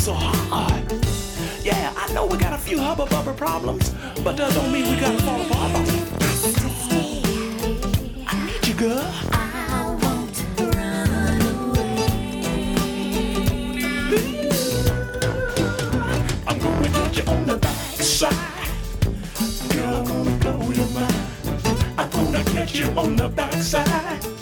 so hard. Yeah, I know we got a few hubba bubba problems, but that don't mean we gotta fall apart. I need you, girl. I want to run away. I'm gonna get you on the backside, girl. I'm gonna blow your mind. I'm gonna get you on the backside.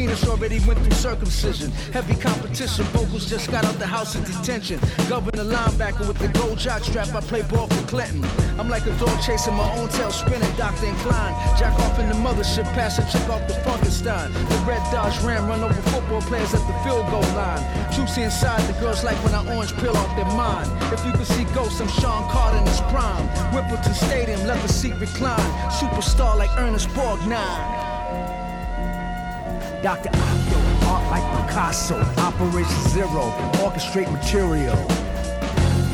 Penis already went through circumcision. Heavy competition, vocals just got out the house of detention. Governor linebacker with the gold jock strap, I play ball for Clinton. I'm like a dog chasing my own tail, spinning. Dr. Incline, jack off in the mothership, pass a chick off the Funkenstein. The red Dodge Ram run over football players at the field goal line. Juicy inside, the girls like when I orange peel off their mind. If you could see ghosts, I'm Sean Carter in his prime. Whippleton Stadium, leather seat recline. Superstar like Ernest Borgnine. Dr. Octo, art like Picasso, Operation Zero, orchestrate material.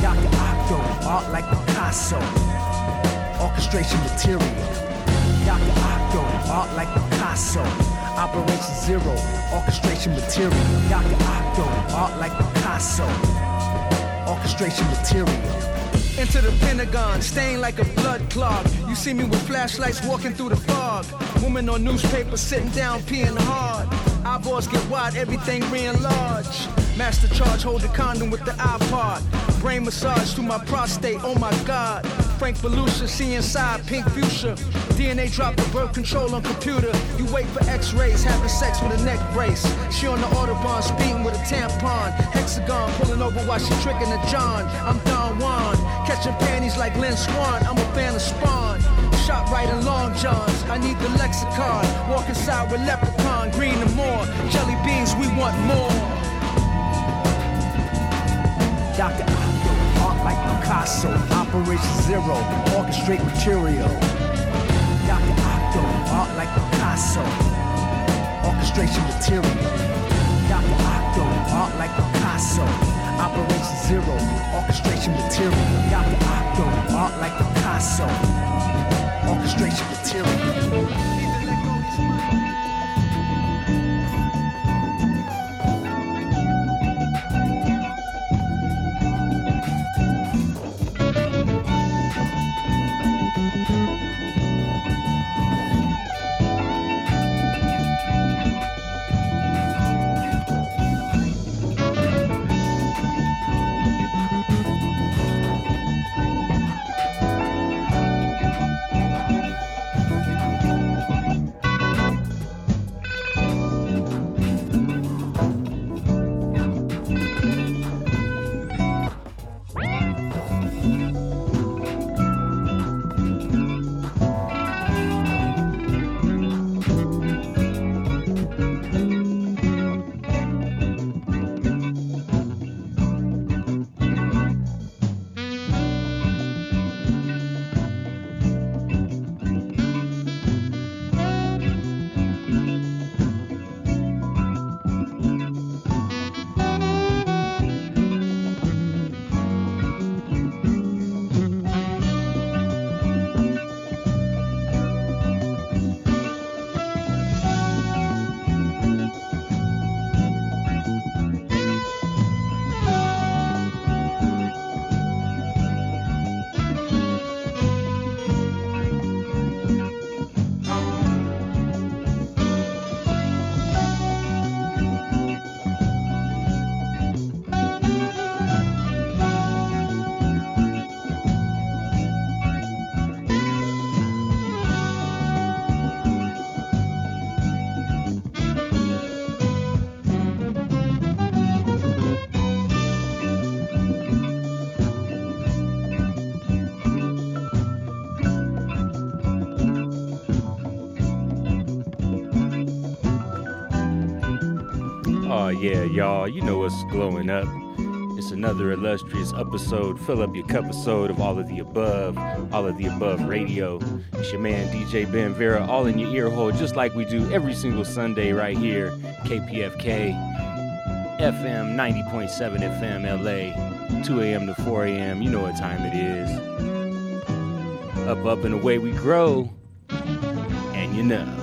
Dr. Octo, art like Picasso, orchestration material. Dr. Octo, art like Picasso, Operation Zero, orchestration material. Dr. Octo, art like Picasso, orchestration material. Into the Pentagon, stained like a blood clot. You see me with flashlights walking through the fog. Woman on newspaper sitting down, peeing hard. Eyeballs get wide, everything re-enlarged. Master charge, hold the condom with the iPod. Brain massage through my prostate, oh my god. Frank Belushi, see inside, pink fuchsia. DNA drop the birth control on computer. You wait for x-rays, having sex with a neck brace. She on the Autobahn, speeding with a tampon. Hexagon, pulling over while she tricking a John. I'm Don Juan, catching panties like Lynn Swann. I'm a fan of Spawn. Shot right in long johns. I need the lexicon. Walk inside with leprechaun, green and more. Jelly beans, we want more. Dr. Octo, art like Picasso, Operation Zero, orchestrate material. Dr. Octo, art like Picasso, orchestration material. Dr. Octo, art like Picasso, Operation Zero, orchestration material. Dr. Octo, art like Picasso, orchestration material. Y'all. You know what's glowing up. It's another illustrious episode. Fill up your cup episode of All of the Above, All of the Above Radio. It's your man, DJ Ben Vera, all in your ear hole, just like we do every single Sunday right here. KPFK, FM 90.7 FM LA, 2 a.m. to 4 a.m. You know what time it is. Up, up, and away we grow. And you know.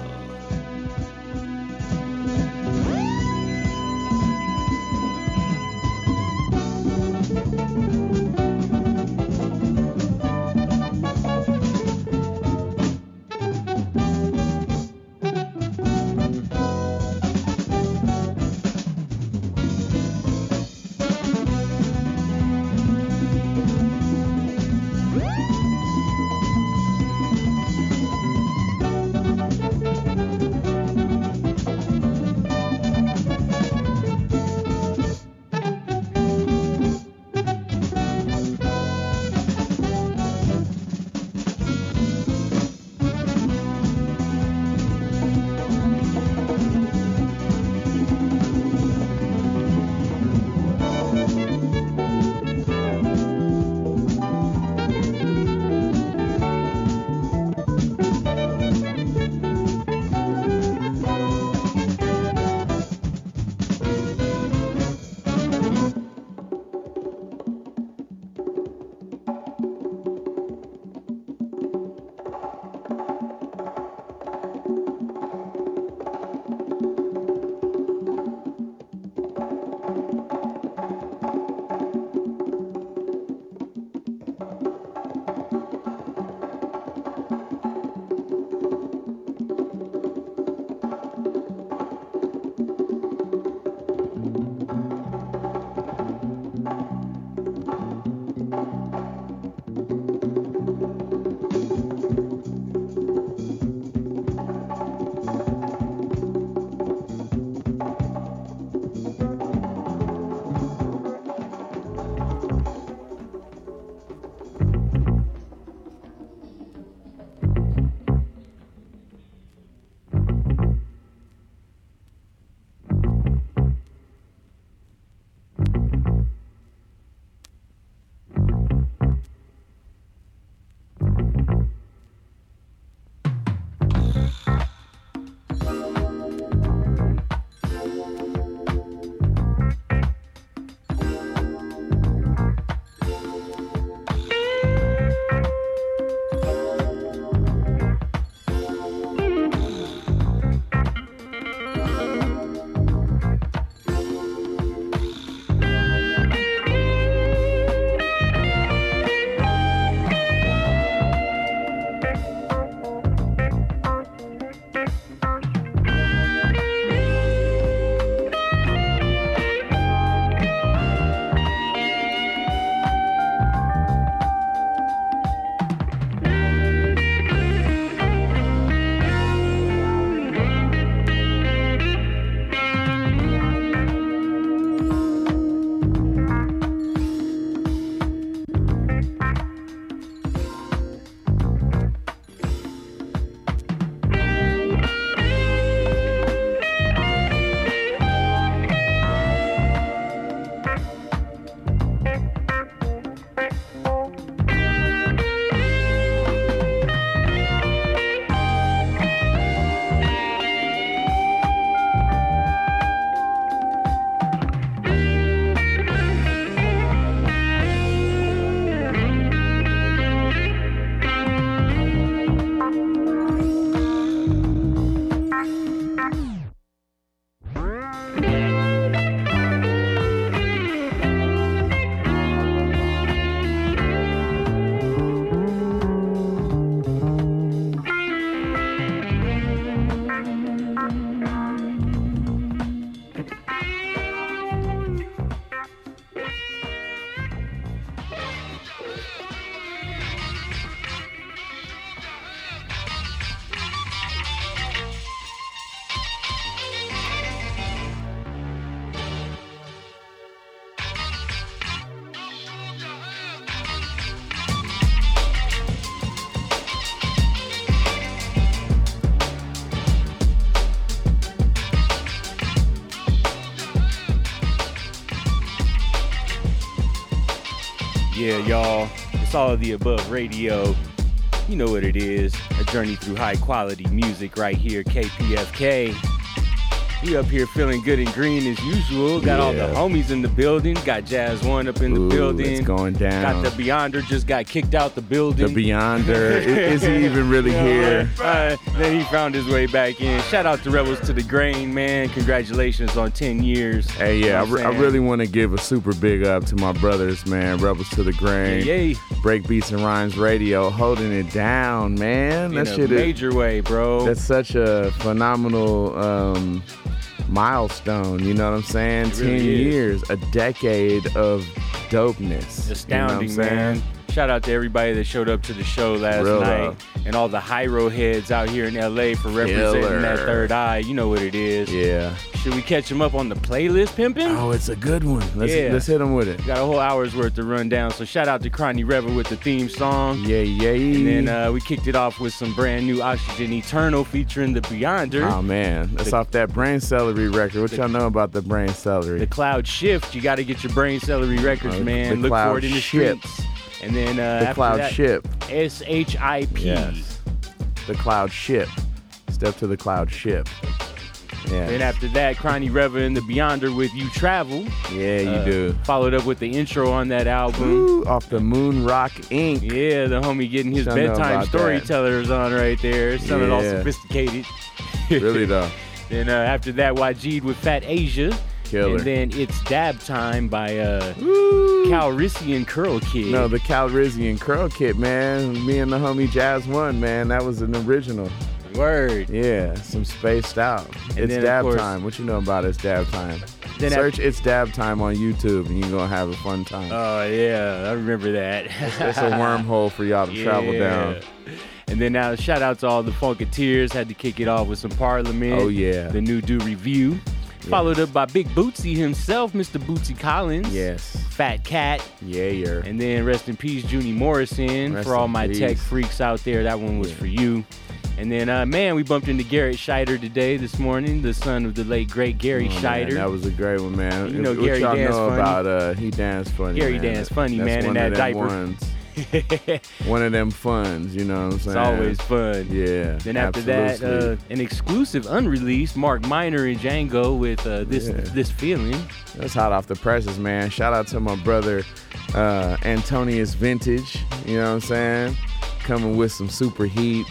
Yeah, y'all. It's all of the above radio. You know what it is. A journey through high quality music right here, KPFK. We up here feeling good and green as usual. Got all the homies in the building. Got Jazz One up in the Ooh, building. it's going down. Got the Beyonder just got kicked out the building. The Beyonder. is he even really here? Uh, then he found his way back in. Shout out to Rebels to the Grain, man. Congratulations on 10 years. Hey, yeah, I, You know what re- I really want to give a super big up to my brothers, man. Rebels to the Grain. Yay. Break Beats and Rhymes Radio, holding it down, man. In that a shit is major way, bro. That's such a phenomenal um, milestone. You know what I'm saying? It Ten really years, a decade of dopeness. astounding, you know man. saying? Shout out to everybody that showed up to the show last Real night love. and all the Hiero heads out here in LA for representing Killer. that third eye. You know what it is. Yeah. Should we catch them up on the playlist, pimpin'? Oh, it's a good one. Let's yeah. let's hit them with it. Got a whole hour's worth to run down. So shout out to Cronny Rever with the theme song. Yeah, yeah. And then uh, we kicked it off with some brand new Oxygen Eternal featuring the Beyonder. Oh man, that's The- off that Brain Celery record. What y'all know about the Brain Celery? The Cloud Shift. You got to get your Brain Celery records, Oh, man. the Look Cloud for it in the Ship. streets. And then uh, The Cloud that, Ship. S H I P. Yes. The Cloud Ship. Step to the Cloud Ship. Yeah. Then after that, Cronny Rever and the Beyonder with You Travel. Yeah, you Uh, do. Followed up with the intro on that album. Ooh, off the Moon Rock Inc. Yeah, the homie getting his bedtime storytellers on right there. Sounded all sophisticated. Really though. Then uh, after that, YG'd with Fat Asia. Killer. And then it's Dab Time by uh, Calrissian Curl Kid. No, the Calrissian Curl Kit, man. Me and the homie Jazz One, man. That was an original. Word. Yeah, some spaced out. And it's then, dab course- time. What you know about it's dab time? Then Search it's dab time on YouTube and you're gonna have a fun time. Oh yeah, I remember that. it's a wormhole for y'all to travel down. And then now, shout out to all the Funketeers. Had to kick it off with some Parliament. Oh, yeah. The new do review. Followed up by Big Bootsy himself, Mr. Bootsy Collins. Yes. Fat Cat. Yeah, yeah. And then rest in peace, Junie Morrison. Rest for all my tech freaks out there, that one was for you. And then, uh, man, we bumped into Garrett Shider today, this morning, the son of the late great Garry Oh, man, that was a great one, man. You know what Garry y'all dance know funny. about uh he dance funny. Garry man. dance funny, That's man, in that diaper. Ones. one of them funs, you know what I'm saying? It's always fun. Yeah. Then after absolutely. that, uh, an exclusive unreleased Mark Miner and Django with uh, this Yeah. this feeling. That's hot off the presses, man. Shout out to my brother uh, Antonius Vintage. You know what I'm saying? Coming with some super heat.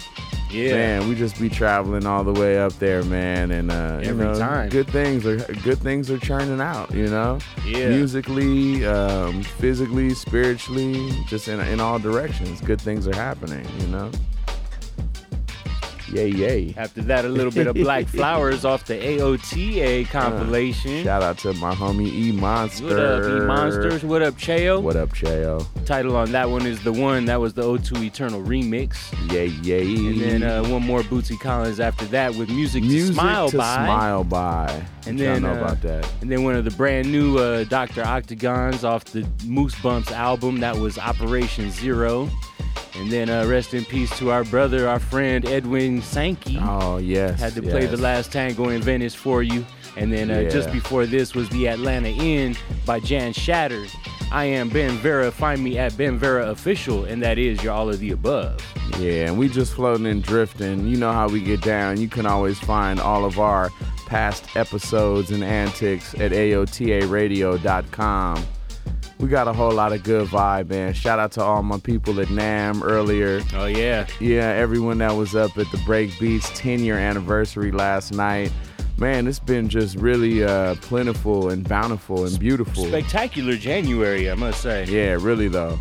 Yeah. Man, we just be traveling all the way up there, man, and uh, you know, time. good things are good things are churning out. You know, Yeah. musically, um, physically, spiritually, just in in all directions. Good things are happening. You know. Yay, yay. After that, a little bit of Black Flowers off the AOTA compilation. Uh, Shout out to my homie E Monster. What up, E Monsters? What up, Cheo? What up, Cheo? Title on that one is The One. That was the O2 Eternal remix. Yay, yay. And then uh, one more Bootsy Collins after that with Music, Music to Smile to By. smile by. And then know uh, about that. And then one of the brand new uh, Dr. Octagons off the Moosebumps album. That was Operation Zero. And then uh, rest in peace to our brother, our friend Edwin Sankey. Oh yes. Had to play the last tango in Venice for you. And then uh, just before this was the Atlanta Inn by Jan Shatter. I am Ben Vera. Find me at Ben Vera Official, and that is your all of the above. Yeah, and we just floating and drifting. You know how we get down. You can always find all of our past episodes and antics at AOTARadio.com. We got a whole lot of good vibe, man. Shout out to all my people at NAMM earlier. Oh yeah. Yeah, everyone that was up at the Break Beats 10 year anniversary last night. Man, it's been just really uh, plentiful and bountiful and beautiful. Spectacular January, I must say. Yeah, really though.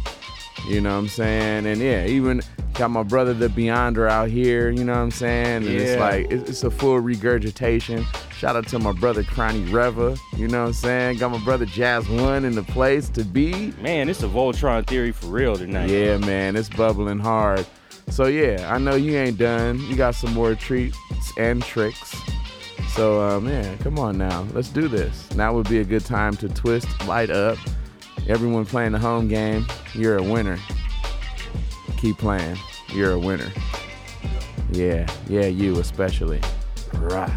You know what I'm saying? And yeah, even got my brother the Beyonder out here, you know what I'm saying? And it's like it's, it's a full regurgitation. Shout out to my brother Cronny Reva, you know what I'm saying? Got my brother Jazz One in the place to be. Man, it's a Voltron theory for real tonight. Yeah, man, it's bubbling hard. So yeah, I know you ain't done. You got some more treats and tricks. So uh, man, come on now, let's do this. Now would be a good time to twist, light up. Everyone playing the home game, you're a winner. Keep playing, you're a winner. Yeah, yeah, you especially. Right.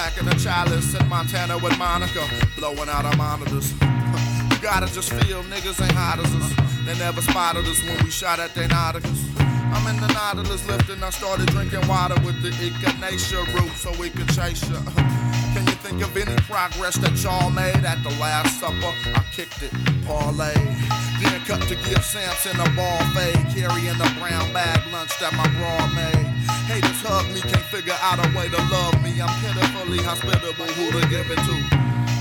Packing a chalice in Montana with Monica, blowing out our monitors. You gotta just feel niggas ain't hot as us. They never spotted us when we shot at their nauticus. I'm in the Nautilus lifting, I started drinking water with the echinacea root so we could chase ya. Can you think of any progress that y'all made at the Last Supper? I kicked it, parlay. Then cut to give Samson a ball fade, carrying the brown bag lunch that my bra made. Haters hug me, can't figure out a way to love me. I'm pitifully hospitable, who to give it to?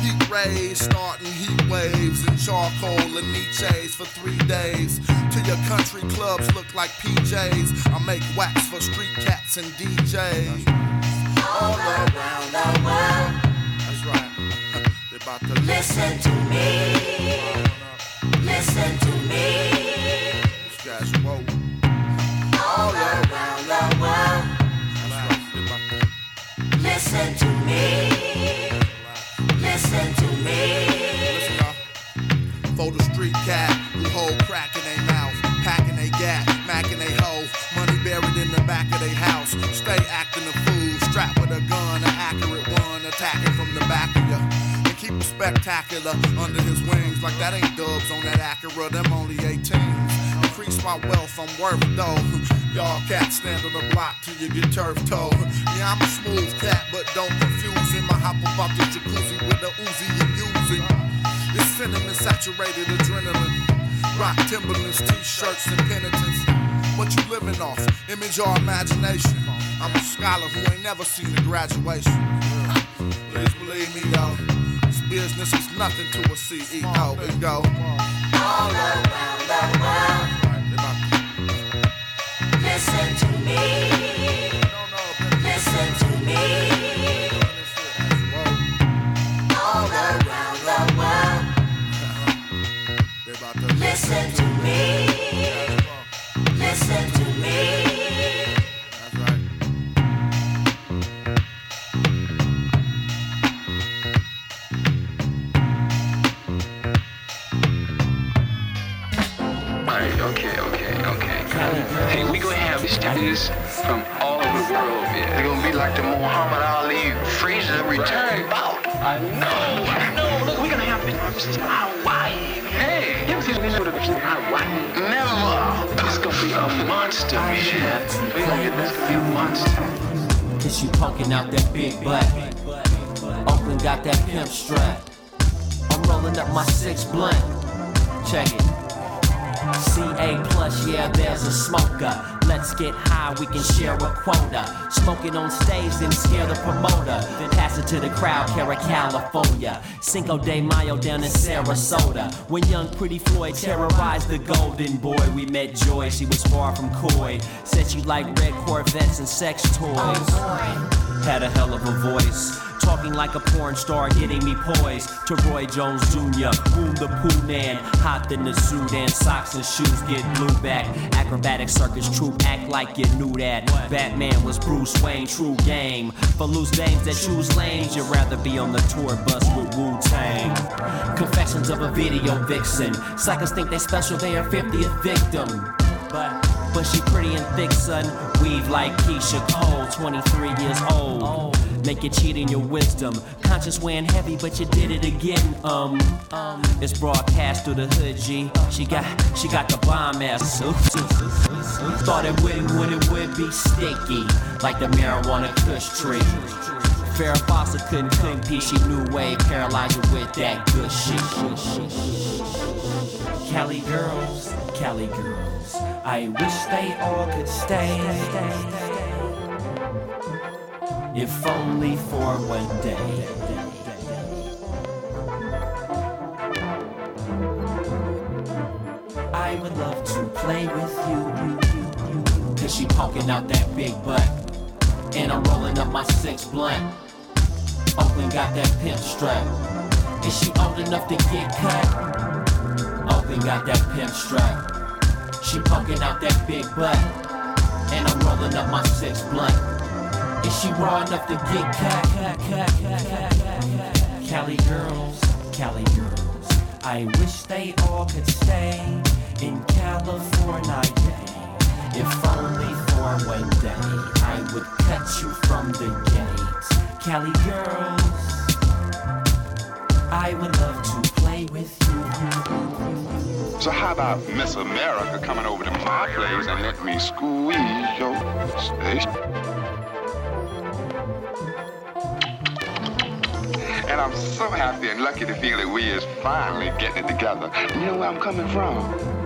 Heat rays, starting heat waves and charcoal and Nietzsche's for three days. Till your country clubs look like PJs. I make wax for street cats and DJs. All around the world. That's right. They about to Listen to me. Listen to me. These guys woke. Under his wings, like that ain't dubs on that Acura, them only 18s. Increase my wealth, I'm worth though. Y'all cats stand on the block till you get turf toe. Yeah, I'm a smooth cat, but don't confuse him. I hop about the jacuzzi with the Uzi and using. It's cinnamon saturated adrenaline. Rock Timberlands, t-shirts, and penitence. What you living off? Image or imagination? I'm a scholar who ain't never seen a graduation. Please believe me, though. This business is nothing to a CEO. It go all around Listen to me. Listen to me. Gonna have statues from all over the world, man. They're gonna be like the Muhammad Ali Frazier return bout. I know, I know. Look, we're gonna have pictures in Hawaii. Hey, you ever seen this sort of in Hawaii? Never. It's gonna be a monster, man. We're gonna get this gonna be a monster. Cause you poking out that big butt. Oakland got that pimp strap. I'm rolling up my six blunt. Check it. CA plus, yeah, there's a smoker. Let's get high, we can share a quota. Smoking on stage, then scare the promoter. Then pass it to the crowd, Cara, California. Cinco de Mayo down in Sarasota. When young Pretty Floyd terrorized the Golden Boy, we met Joy, she was far from coy. Said she liked red Corvettes and sex toys. Oh, Had a hell of a voice. Talking like a porn star, getting me poised. To Roy Jones Jr., Boom the Pooh Man. Hopped in the suit and socks and shoes, get blue back. Acrobatic circus troupe, act like you knew that. Batman was Bruce Wayne, true game. For loose dames that choose lanes, you'd rather be on the tour bus with Wu Tang. Confessions of a video vixen. Psychers think they special, they are 50th victim. But but she pretty and thick, son. Weave like Keyshia Cole, 23 years old. Make you cheat in your wisdom. Conscience weighing heavy, but you did it again. Um, it's broadcast through the hood, G. She got, she got the bomb ass. Thought it wouldn't, when it would be sticky, like the marijuana kush tree. Farrah Fawcett couldn't compete. She knew way paralyzed with that good shit. Cali girls, Cali girls. I wish they all could stay. If only for one day. I would love to play with you. Cause she poking out that big butt. And I'm rolling up my six blunt. Oakland got that pimp strap. Is she old enough to get cut? Oakland got that pimp strap. She poking out that big butt. And I'm rolling up my six blunt. Is she raw enough to get cut? Cali girls, Cali girls. I wish they all could stay in California. If only for one day, I would cut you from the gate. Cali girls, I would love to play with you. So how about Miss America coming over to my place and let me squeeze your station? And I'm so happy and lucky to feel that we is finally getting it together. You know where I'm coming from?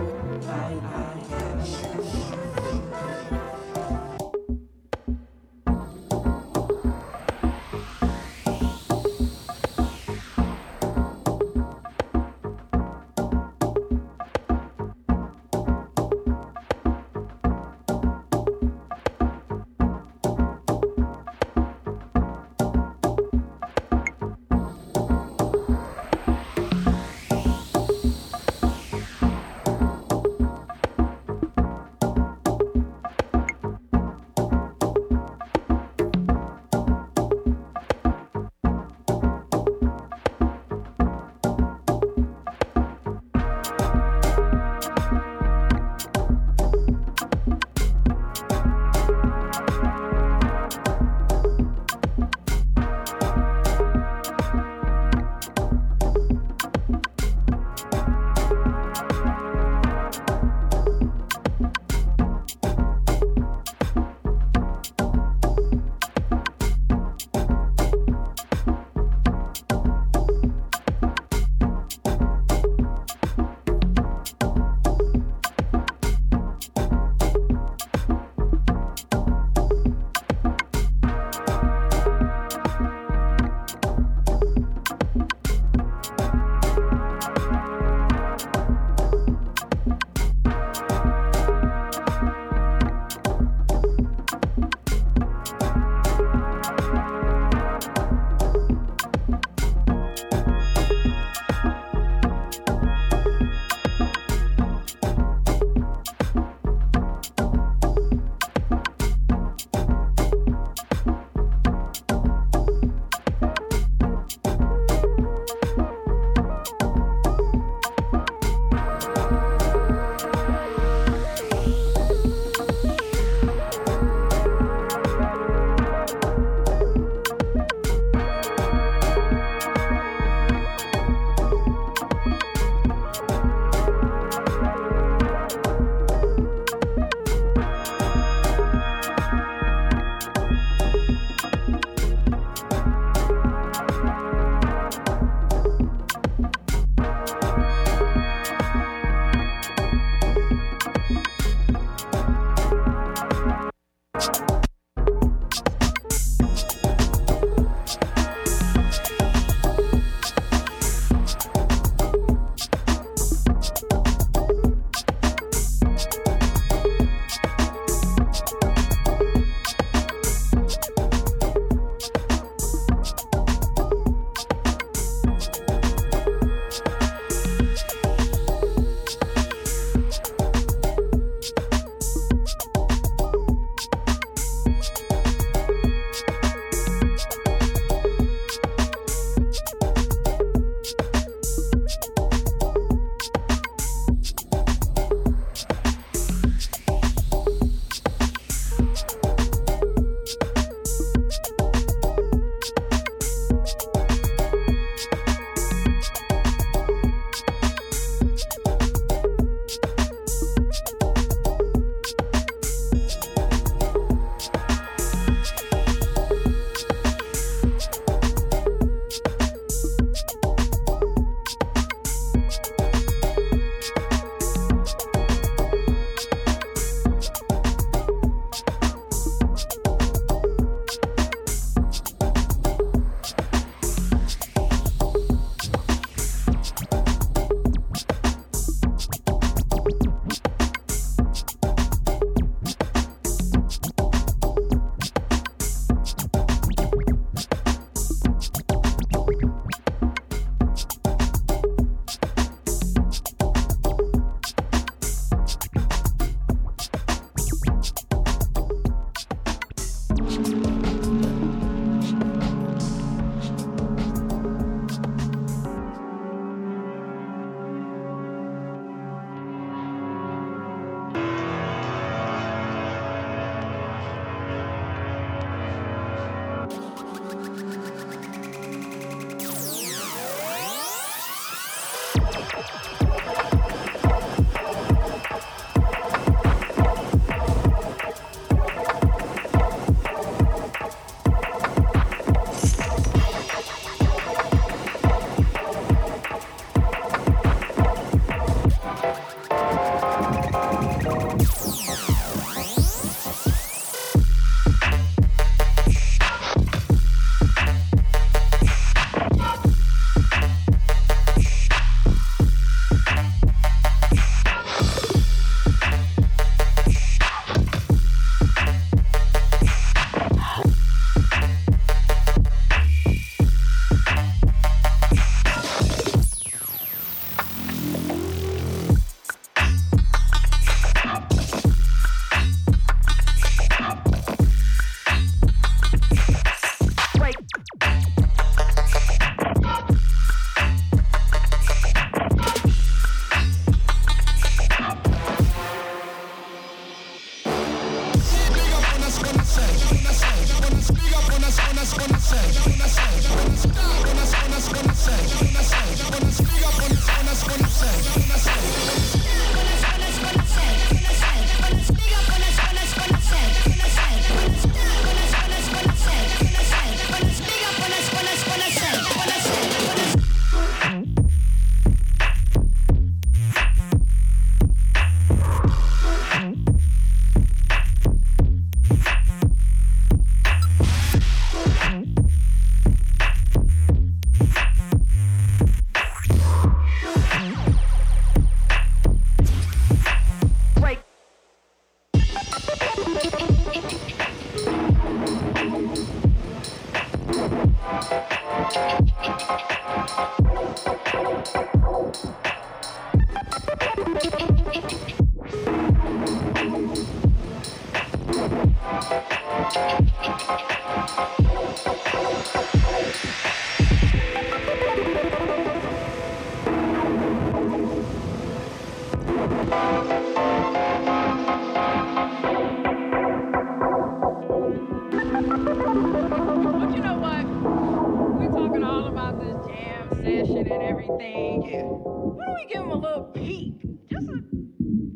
This jam session and everything. Yeah. Why don't we give him a little peek? Just a,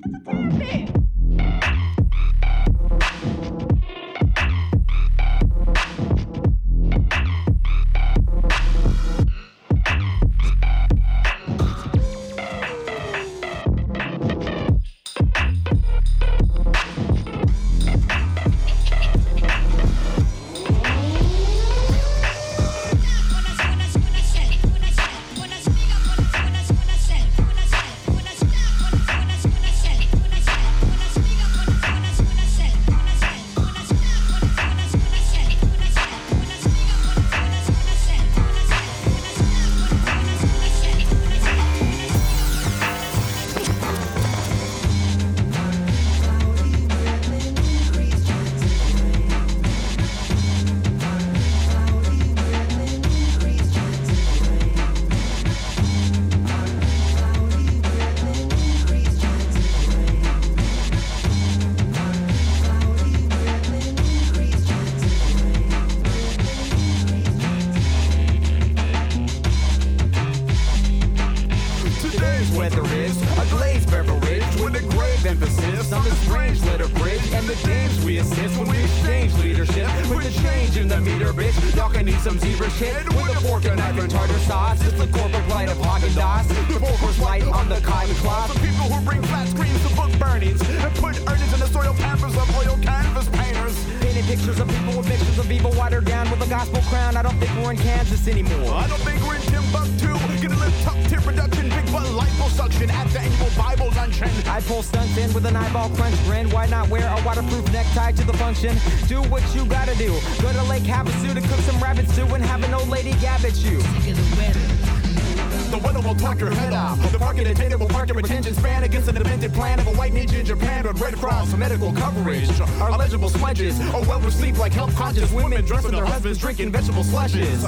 just a tad bit. chicken vegetable slashes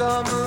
Kasırga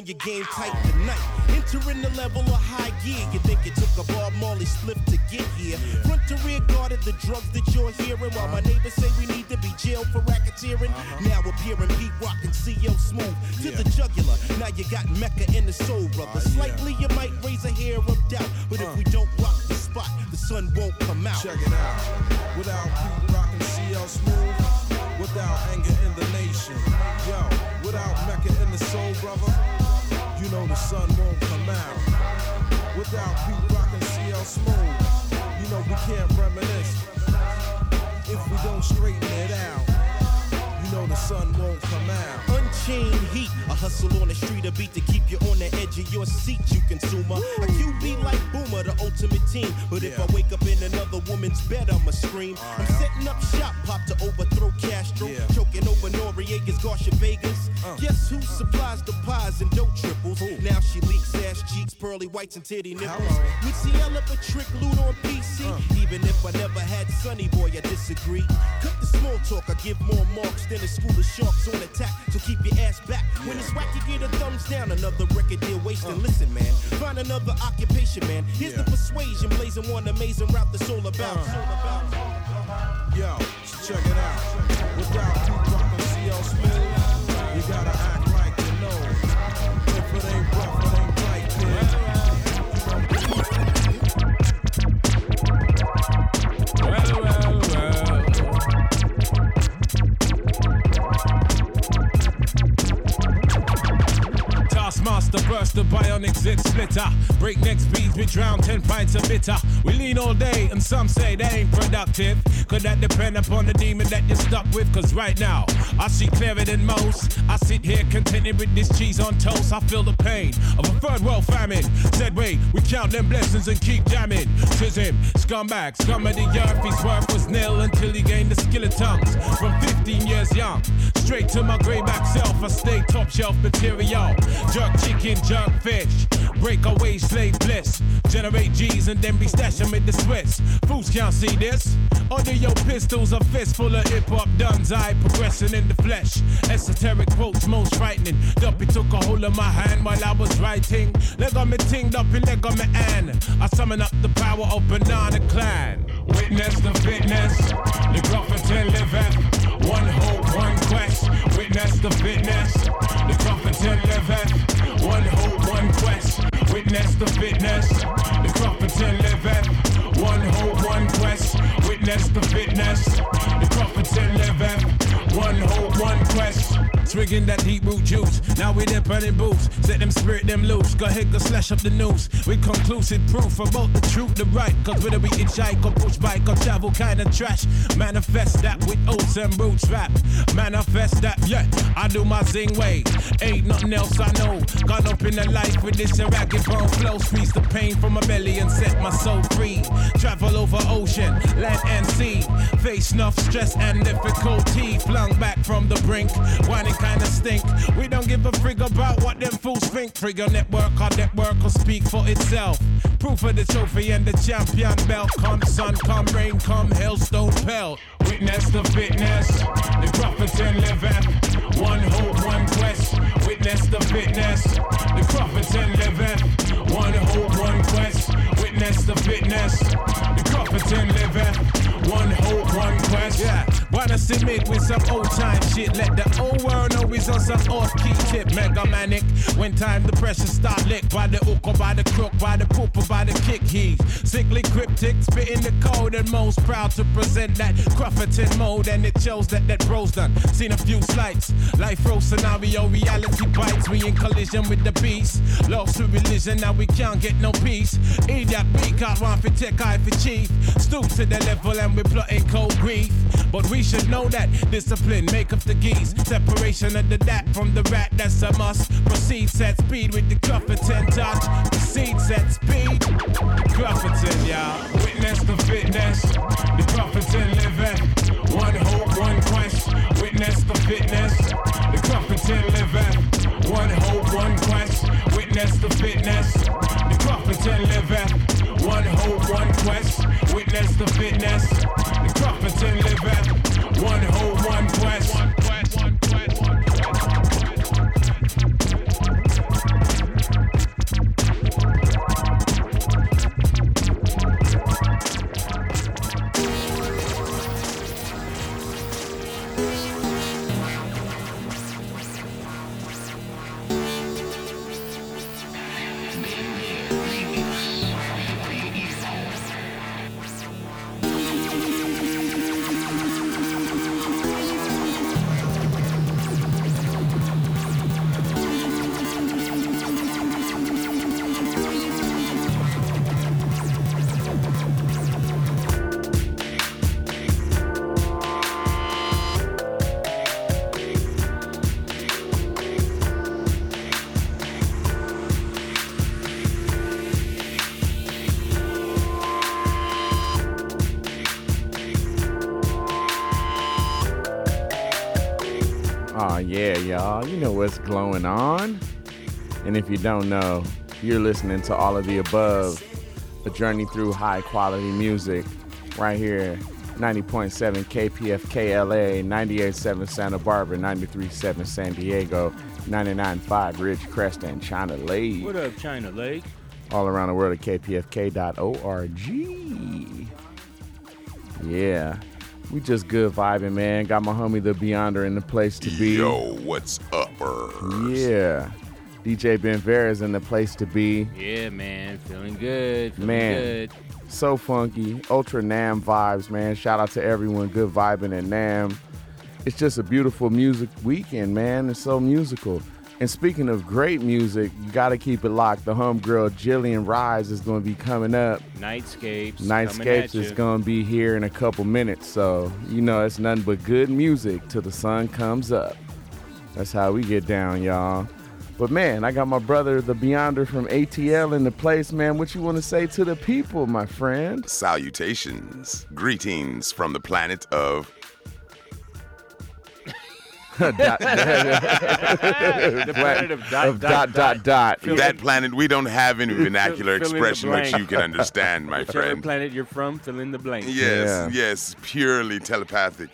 on your game tight tonight. Entering the level of high gear. You think it took a Bob Marley slip to get here. Front to rear guarded the drugs that you're hearing. While my neighbors say we need to be jailed for racketeering. Uh-huh. Now appearing Pete Rock and CL Smooth to the jugular. Now you got Mecca whites, and titty nipples. With CL up a trick, loot on PC. Uh. Even if I never had Sunny Boy, I disagree. Cut the small talk, I give more marks than a school of sharks on attack. So keep your ass back. When it's whack, you get a thumbs down. Another record deal wasting. Uh. Listen, man, find another occupation, man. Here's the persuasion, blazing one amazing route that's all about. It's all about. Splitter. Breakneck speeds, we drown 10 pints of bitter. We lean all day, and some say that ain't productive. Could that depend upon the demon that you're stuck with? Cause right now, I see clearer than most. I sit here contented with this cheese on toast. I feel the pain of a third world famine. Said, wait, we count them blessings and keep jamming. Tis him, scumbag, scum of the earth. His worth was nil until he gained the skill of tongues. From 15 years young, straight to my grayback self, I stay top shelf material. Jerk chicken, jerk fish. Break away slave bliss. Generate G's and then be stashing with the Swiss. Fools can't see this. Under your pistols, a fist full of hip hop duns. I progressing in the flesh. Esoteric quotes, most frightening. Duppy took a hold of my hand while I was writing. Leg on me ting, Duppy, leg on me an. I summon up the power of Banana Klan. Witness the fitness. The Grafferton liveth. One hope, one quest. Witness the fitness. The Grafferton liveth. One hope, one quest. Witness the fitness. The Grafferton liveth. One hope, one quest. Witness the fitness. The Grafferton liveth. One hope, one quest. Swigging that deep root juice. Now we there burning boots. Set them spirit them loose. Go ahead, go slash up the news. With conclusive proof about the truth, the right. Cause whether we hitchhike or push bike or travel kind of trash. Manifest that with oats and roots rap. Manifest that, yeah. I do my zing way. Ain't nothing else I know. Gone up in the life with this ragged bone flow. Squeeze the pain from my belly and set my soul free. Travel over ocean, land and sea. Face enough stress and difficulty. Flung back from the brink. Whining kinda stink. We don't give a frig about what them fools think. Trigger network, our network will speak for itself. Proof of the trophy and the champion belt. Come sun, come rain, come hailstone pelt. Witness the fitness, the Crofton liveth. One hope, one quest. Witness the fitness, the Crofton liveth. One hope, one quest. Witness the fitness, the Crofton liveth. One hope, one quest. Yeah, wanna submit with some old time shit. Let the old world know he's on some off key tip. Mega manic. When time the pressure start lick by the hook or by the crook, by the poop or by the kick. He's sickly cryptic, spitting the code and most proud to present that Crufferton mode. And it shows that that bro's done. Seen a few slights. Life row scenario, reality bites. We in collision with the beast. Lost to religion, now we can't get no peace. Eat that out one for tech, eye for chief. Stoop to the level and we're plotting cold grief. But we we should know that discipline make up the geese. Separation of the dat from the rat, that's a must. Proceed at speed with the Clufferton touch. Proceed at speed. Clufferton, y'all. Witness the fitness. The Clufferton living. One hope, one quest. Witness the fitness. The Clufferton living. One hope, one quest. Witness the fitness. The Clufferton living. One hope, one quest. Witness the fitness. The Clufferton living. One whole yeah, y'all. You know what's going on. And if you don't know, you're listening to all of the above. A journey through high quality music right here. 90.7 KPFK LA, 98.7 Santa Barbara, 93.7 San Diego, 99.5 Ridgecrest and China Lake. What up, China Lake? All around the world at kpfk.org. Yeah. We just good vibing, man. Got my homie the Beyonder in the place to be. Yo, what's upper? Yeah. DJ Ben Vera is in the place to be. Yeah, man. Feeling good. Feeling Man, good. so funky. Ultra NAMM vibes, man. Shout out to everyone good vibing at NAMM. It's just a beautiful music weekend, man. It's so musical. And speaking of great music, you got to keep it locked. The homegirl Jillian Rise is going to be coming up. Nightscapes. coming Nightscapes is going to be here in a couple minutes. So, you know, it's nothing but good music till the sun comes up. That's how we get down, y'all. But man, I got my brother, the Beyonder from ATL, in the place, man. What you want to say to the people, my friend? Salutations. Greetings from the planet of. Dot- The planet of dot, of dot, dot, dot, dot. That planet, we don't have any vernacular Fill in the expression which you can understand, my Whichever friend. planet you're from, fill in the blank. Yes, yes, purely telepathic.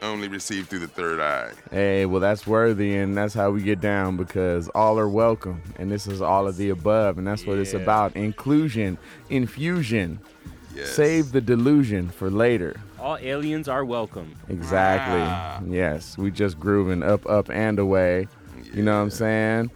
Only received through the third eye. Hey, well, that's worthy, and that's how we get down because all are welcome, and this is all of the above, and that's what it's about inclusion, infusion. Yes. Save the delusion for later. All aliens are welcome. Exactly. Ah. Yes, we just grooving up, up, and away. You know what I'm saying?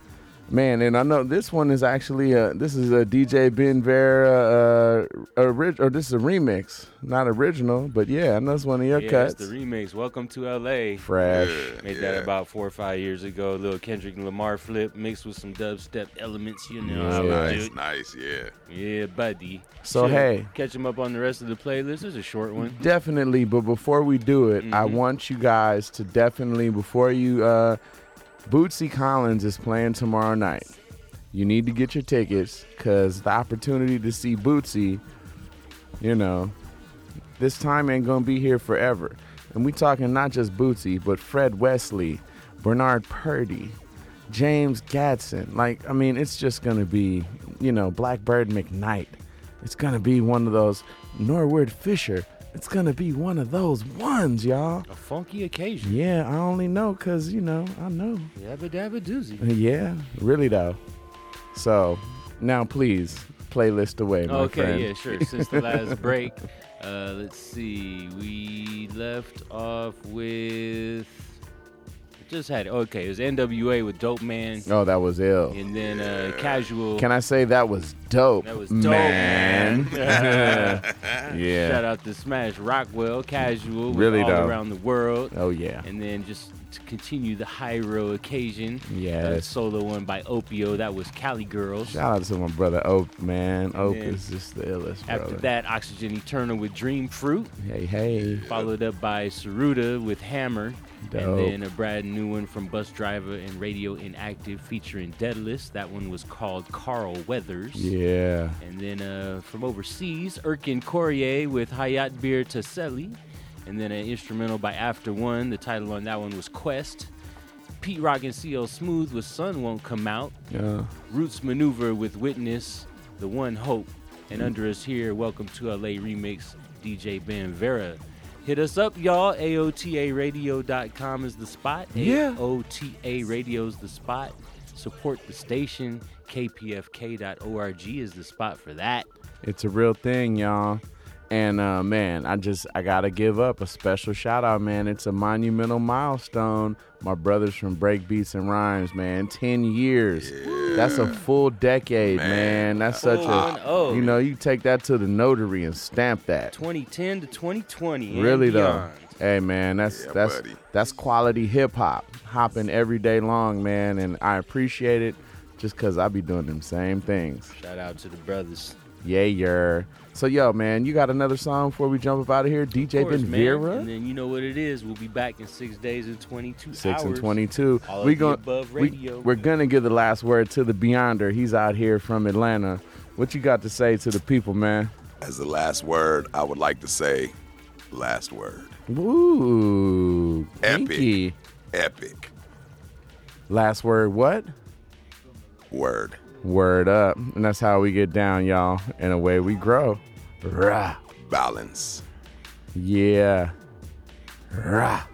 Man, and I know this one is actually a this is a DJ Ben Vera uh, orig- or this is a remix, not original, but yeah, I know it's one of your yeah, cuts. it's the remix. Welcome to LA. Fresh. Made that about four or five years ago. A little Kendrick Lamar flip mixed with some dubstep elements. You know how Nice, do. nice, yeah. Yeah, buddy. So, Chill. hey. catch them up on the rest of the playlist. It's a short one. Definitely, but before we do it, I Mm-hmm. want you guys to definitely before you uh Bootsy Collins is playing tomorrow night. You need to get your tickets cuz the opportunity to see Bootsy, you know, this time ain't to be here forever. And we talking not just Bootsy, but Fred Wesley, Bernard Purdie, James Gadson. Like, I mean, it's just to be, you know, Blackbird McKnight. It's to be one of those Norwood Fisher. It's to be one of those ones, y'all. A funky occasion. Yeah, I only know cuz, you know, I know. Yabba dabba doozy. Yeah, really though. So, now please, playlist away, my Okay, friend. yeah, sure. Since the last break, uh, let's see. We left off with. Just had okay. It was NWA with Dope Man. Oh, that was ill. And then uh, Casual. Can I say that was dope? That was dope, man. man. yeah. Shout out to Smash Rockwell, Casual, Really all dope. around the world. Oh yeah. And then just to continue the high Hiero occasion. Yeah. Solo one by Opio. That was Cali Girls. Shout out to my brother Oak, man. Oak is just the illest, After brother. that, Oxygen Eternal with Dream Fruit. Hey, hey. Followed up by Saruda with Hammer. Dope. And then a brand new one from Busdriver and Radioinactive featuring Daedelus. That one was called Carl Weathers. Yeah. And then uh, from overseas, Erkin Koray with Hayat Bir Taselli. And then an instrumental by After One. The title on that one was Quest. Pete Rock and CL Smooth with Sun Won't Come Out. Yeah. Roots Manuva with Witness. the one hope. And under us here, welcome to LA Remix, DJ Ben Vera. Hit us up, y'all. AOTARadio.com is the spot. Yeah. AOTA Radio is the spot. Support the station. KPFK.org is the spot for that. It's a real thing, y'all. And uh, man, I just I gotta give up a special shout out, man. It's a monumental milestone. My brothers from Breakbeats and Rhymes, man. Ten years. That's a full decade, man. That's such Full a oh. you know, you take that to the notary and stamp that. 2010 to 2020. and Really though. Hey man, that's that's that's quality hip hop. Hopping every day long, man, and I appreciate it just cause I be doing them same things. Shout out to the brothers. Yeah, yeah. So yo, man, you got another song before we jump up out of here? DJ Of course, Ben man. Vera? And then you know what it is. We'll be back in six days and 22 Six hours. and twenty-two. All we of the gon- above we, radio. we're gonna give the last word to the Beyonder. He's out here from Atlanta. What you got to say to the people, man? As the last word, I would like to say, last word. Ooh, Epic. kinky. Epic. Last word, what? Word. Word up. And that's how we get down, y'all. And away we grow. Rah. Balance. Yeah. Rah.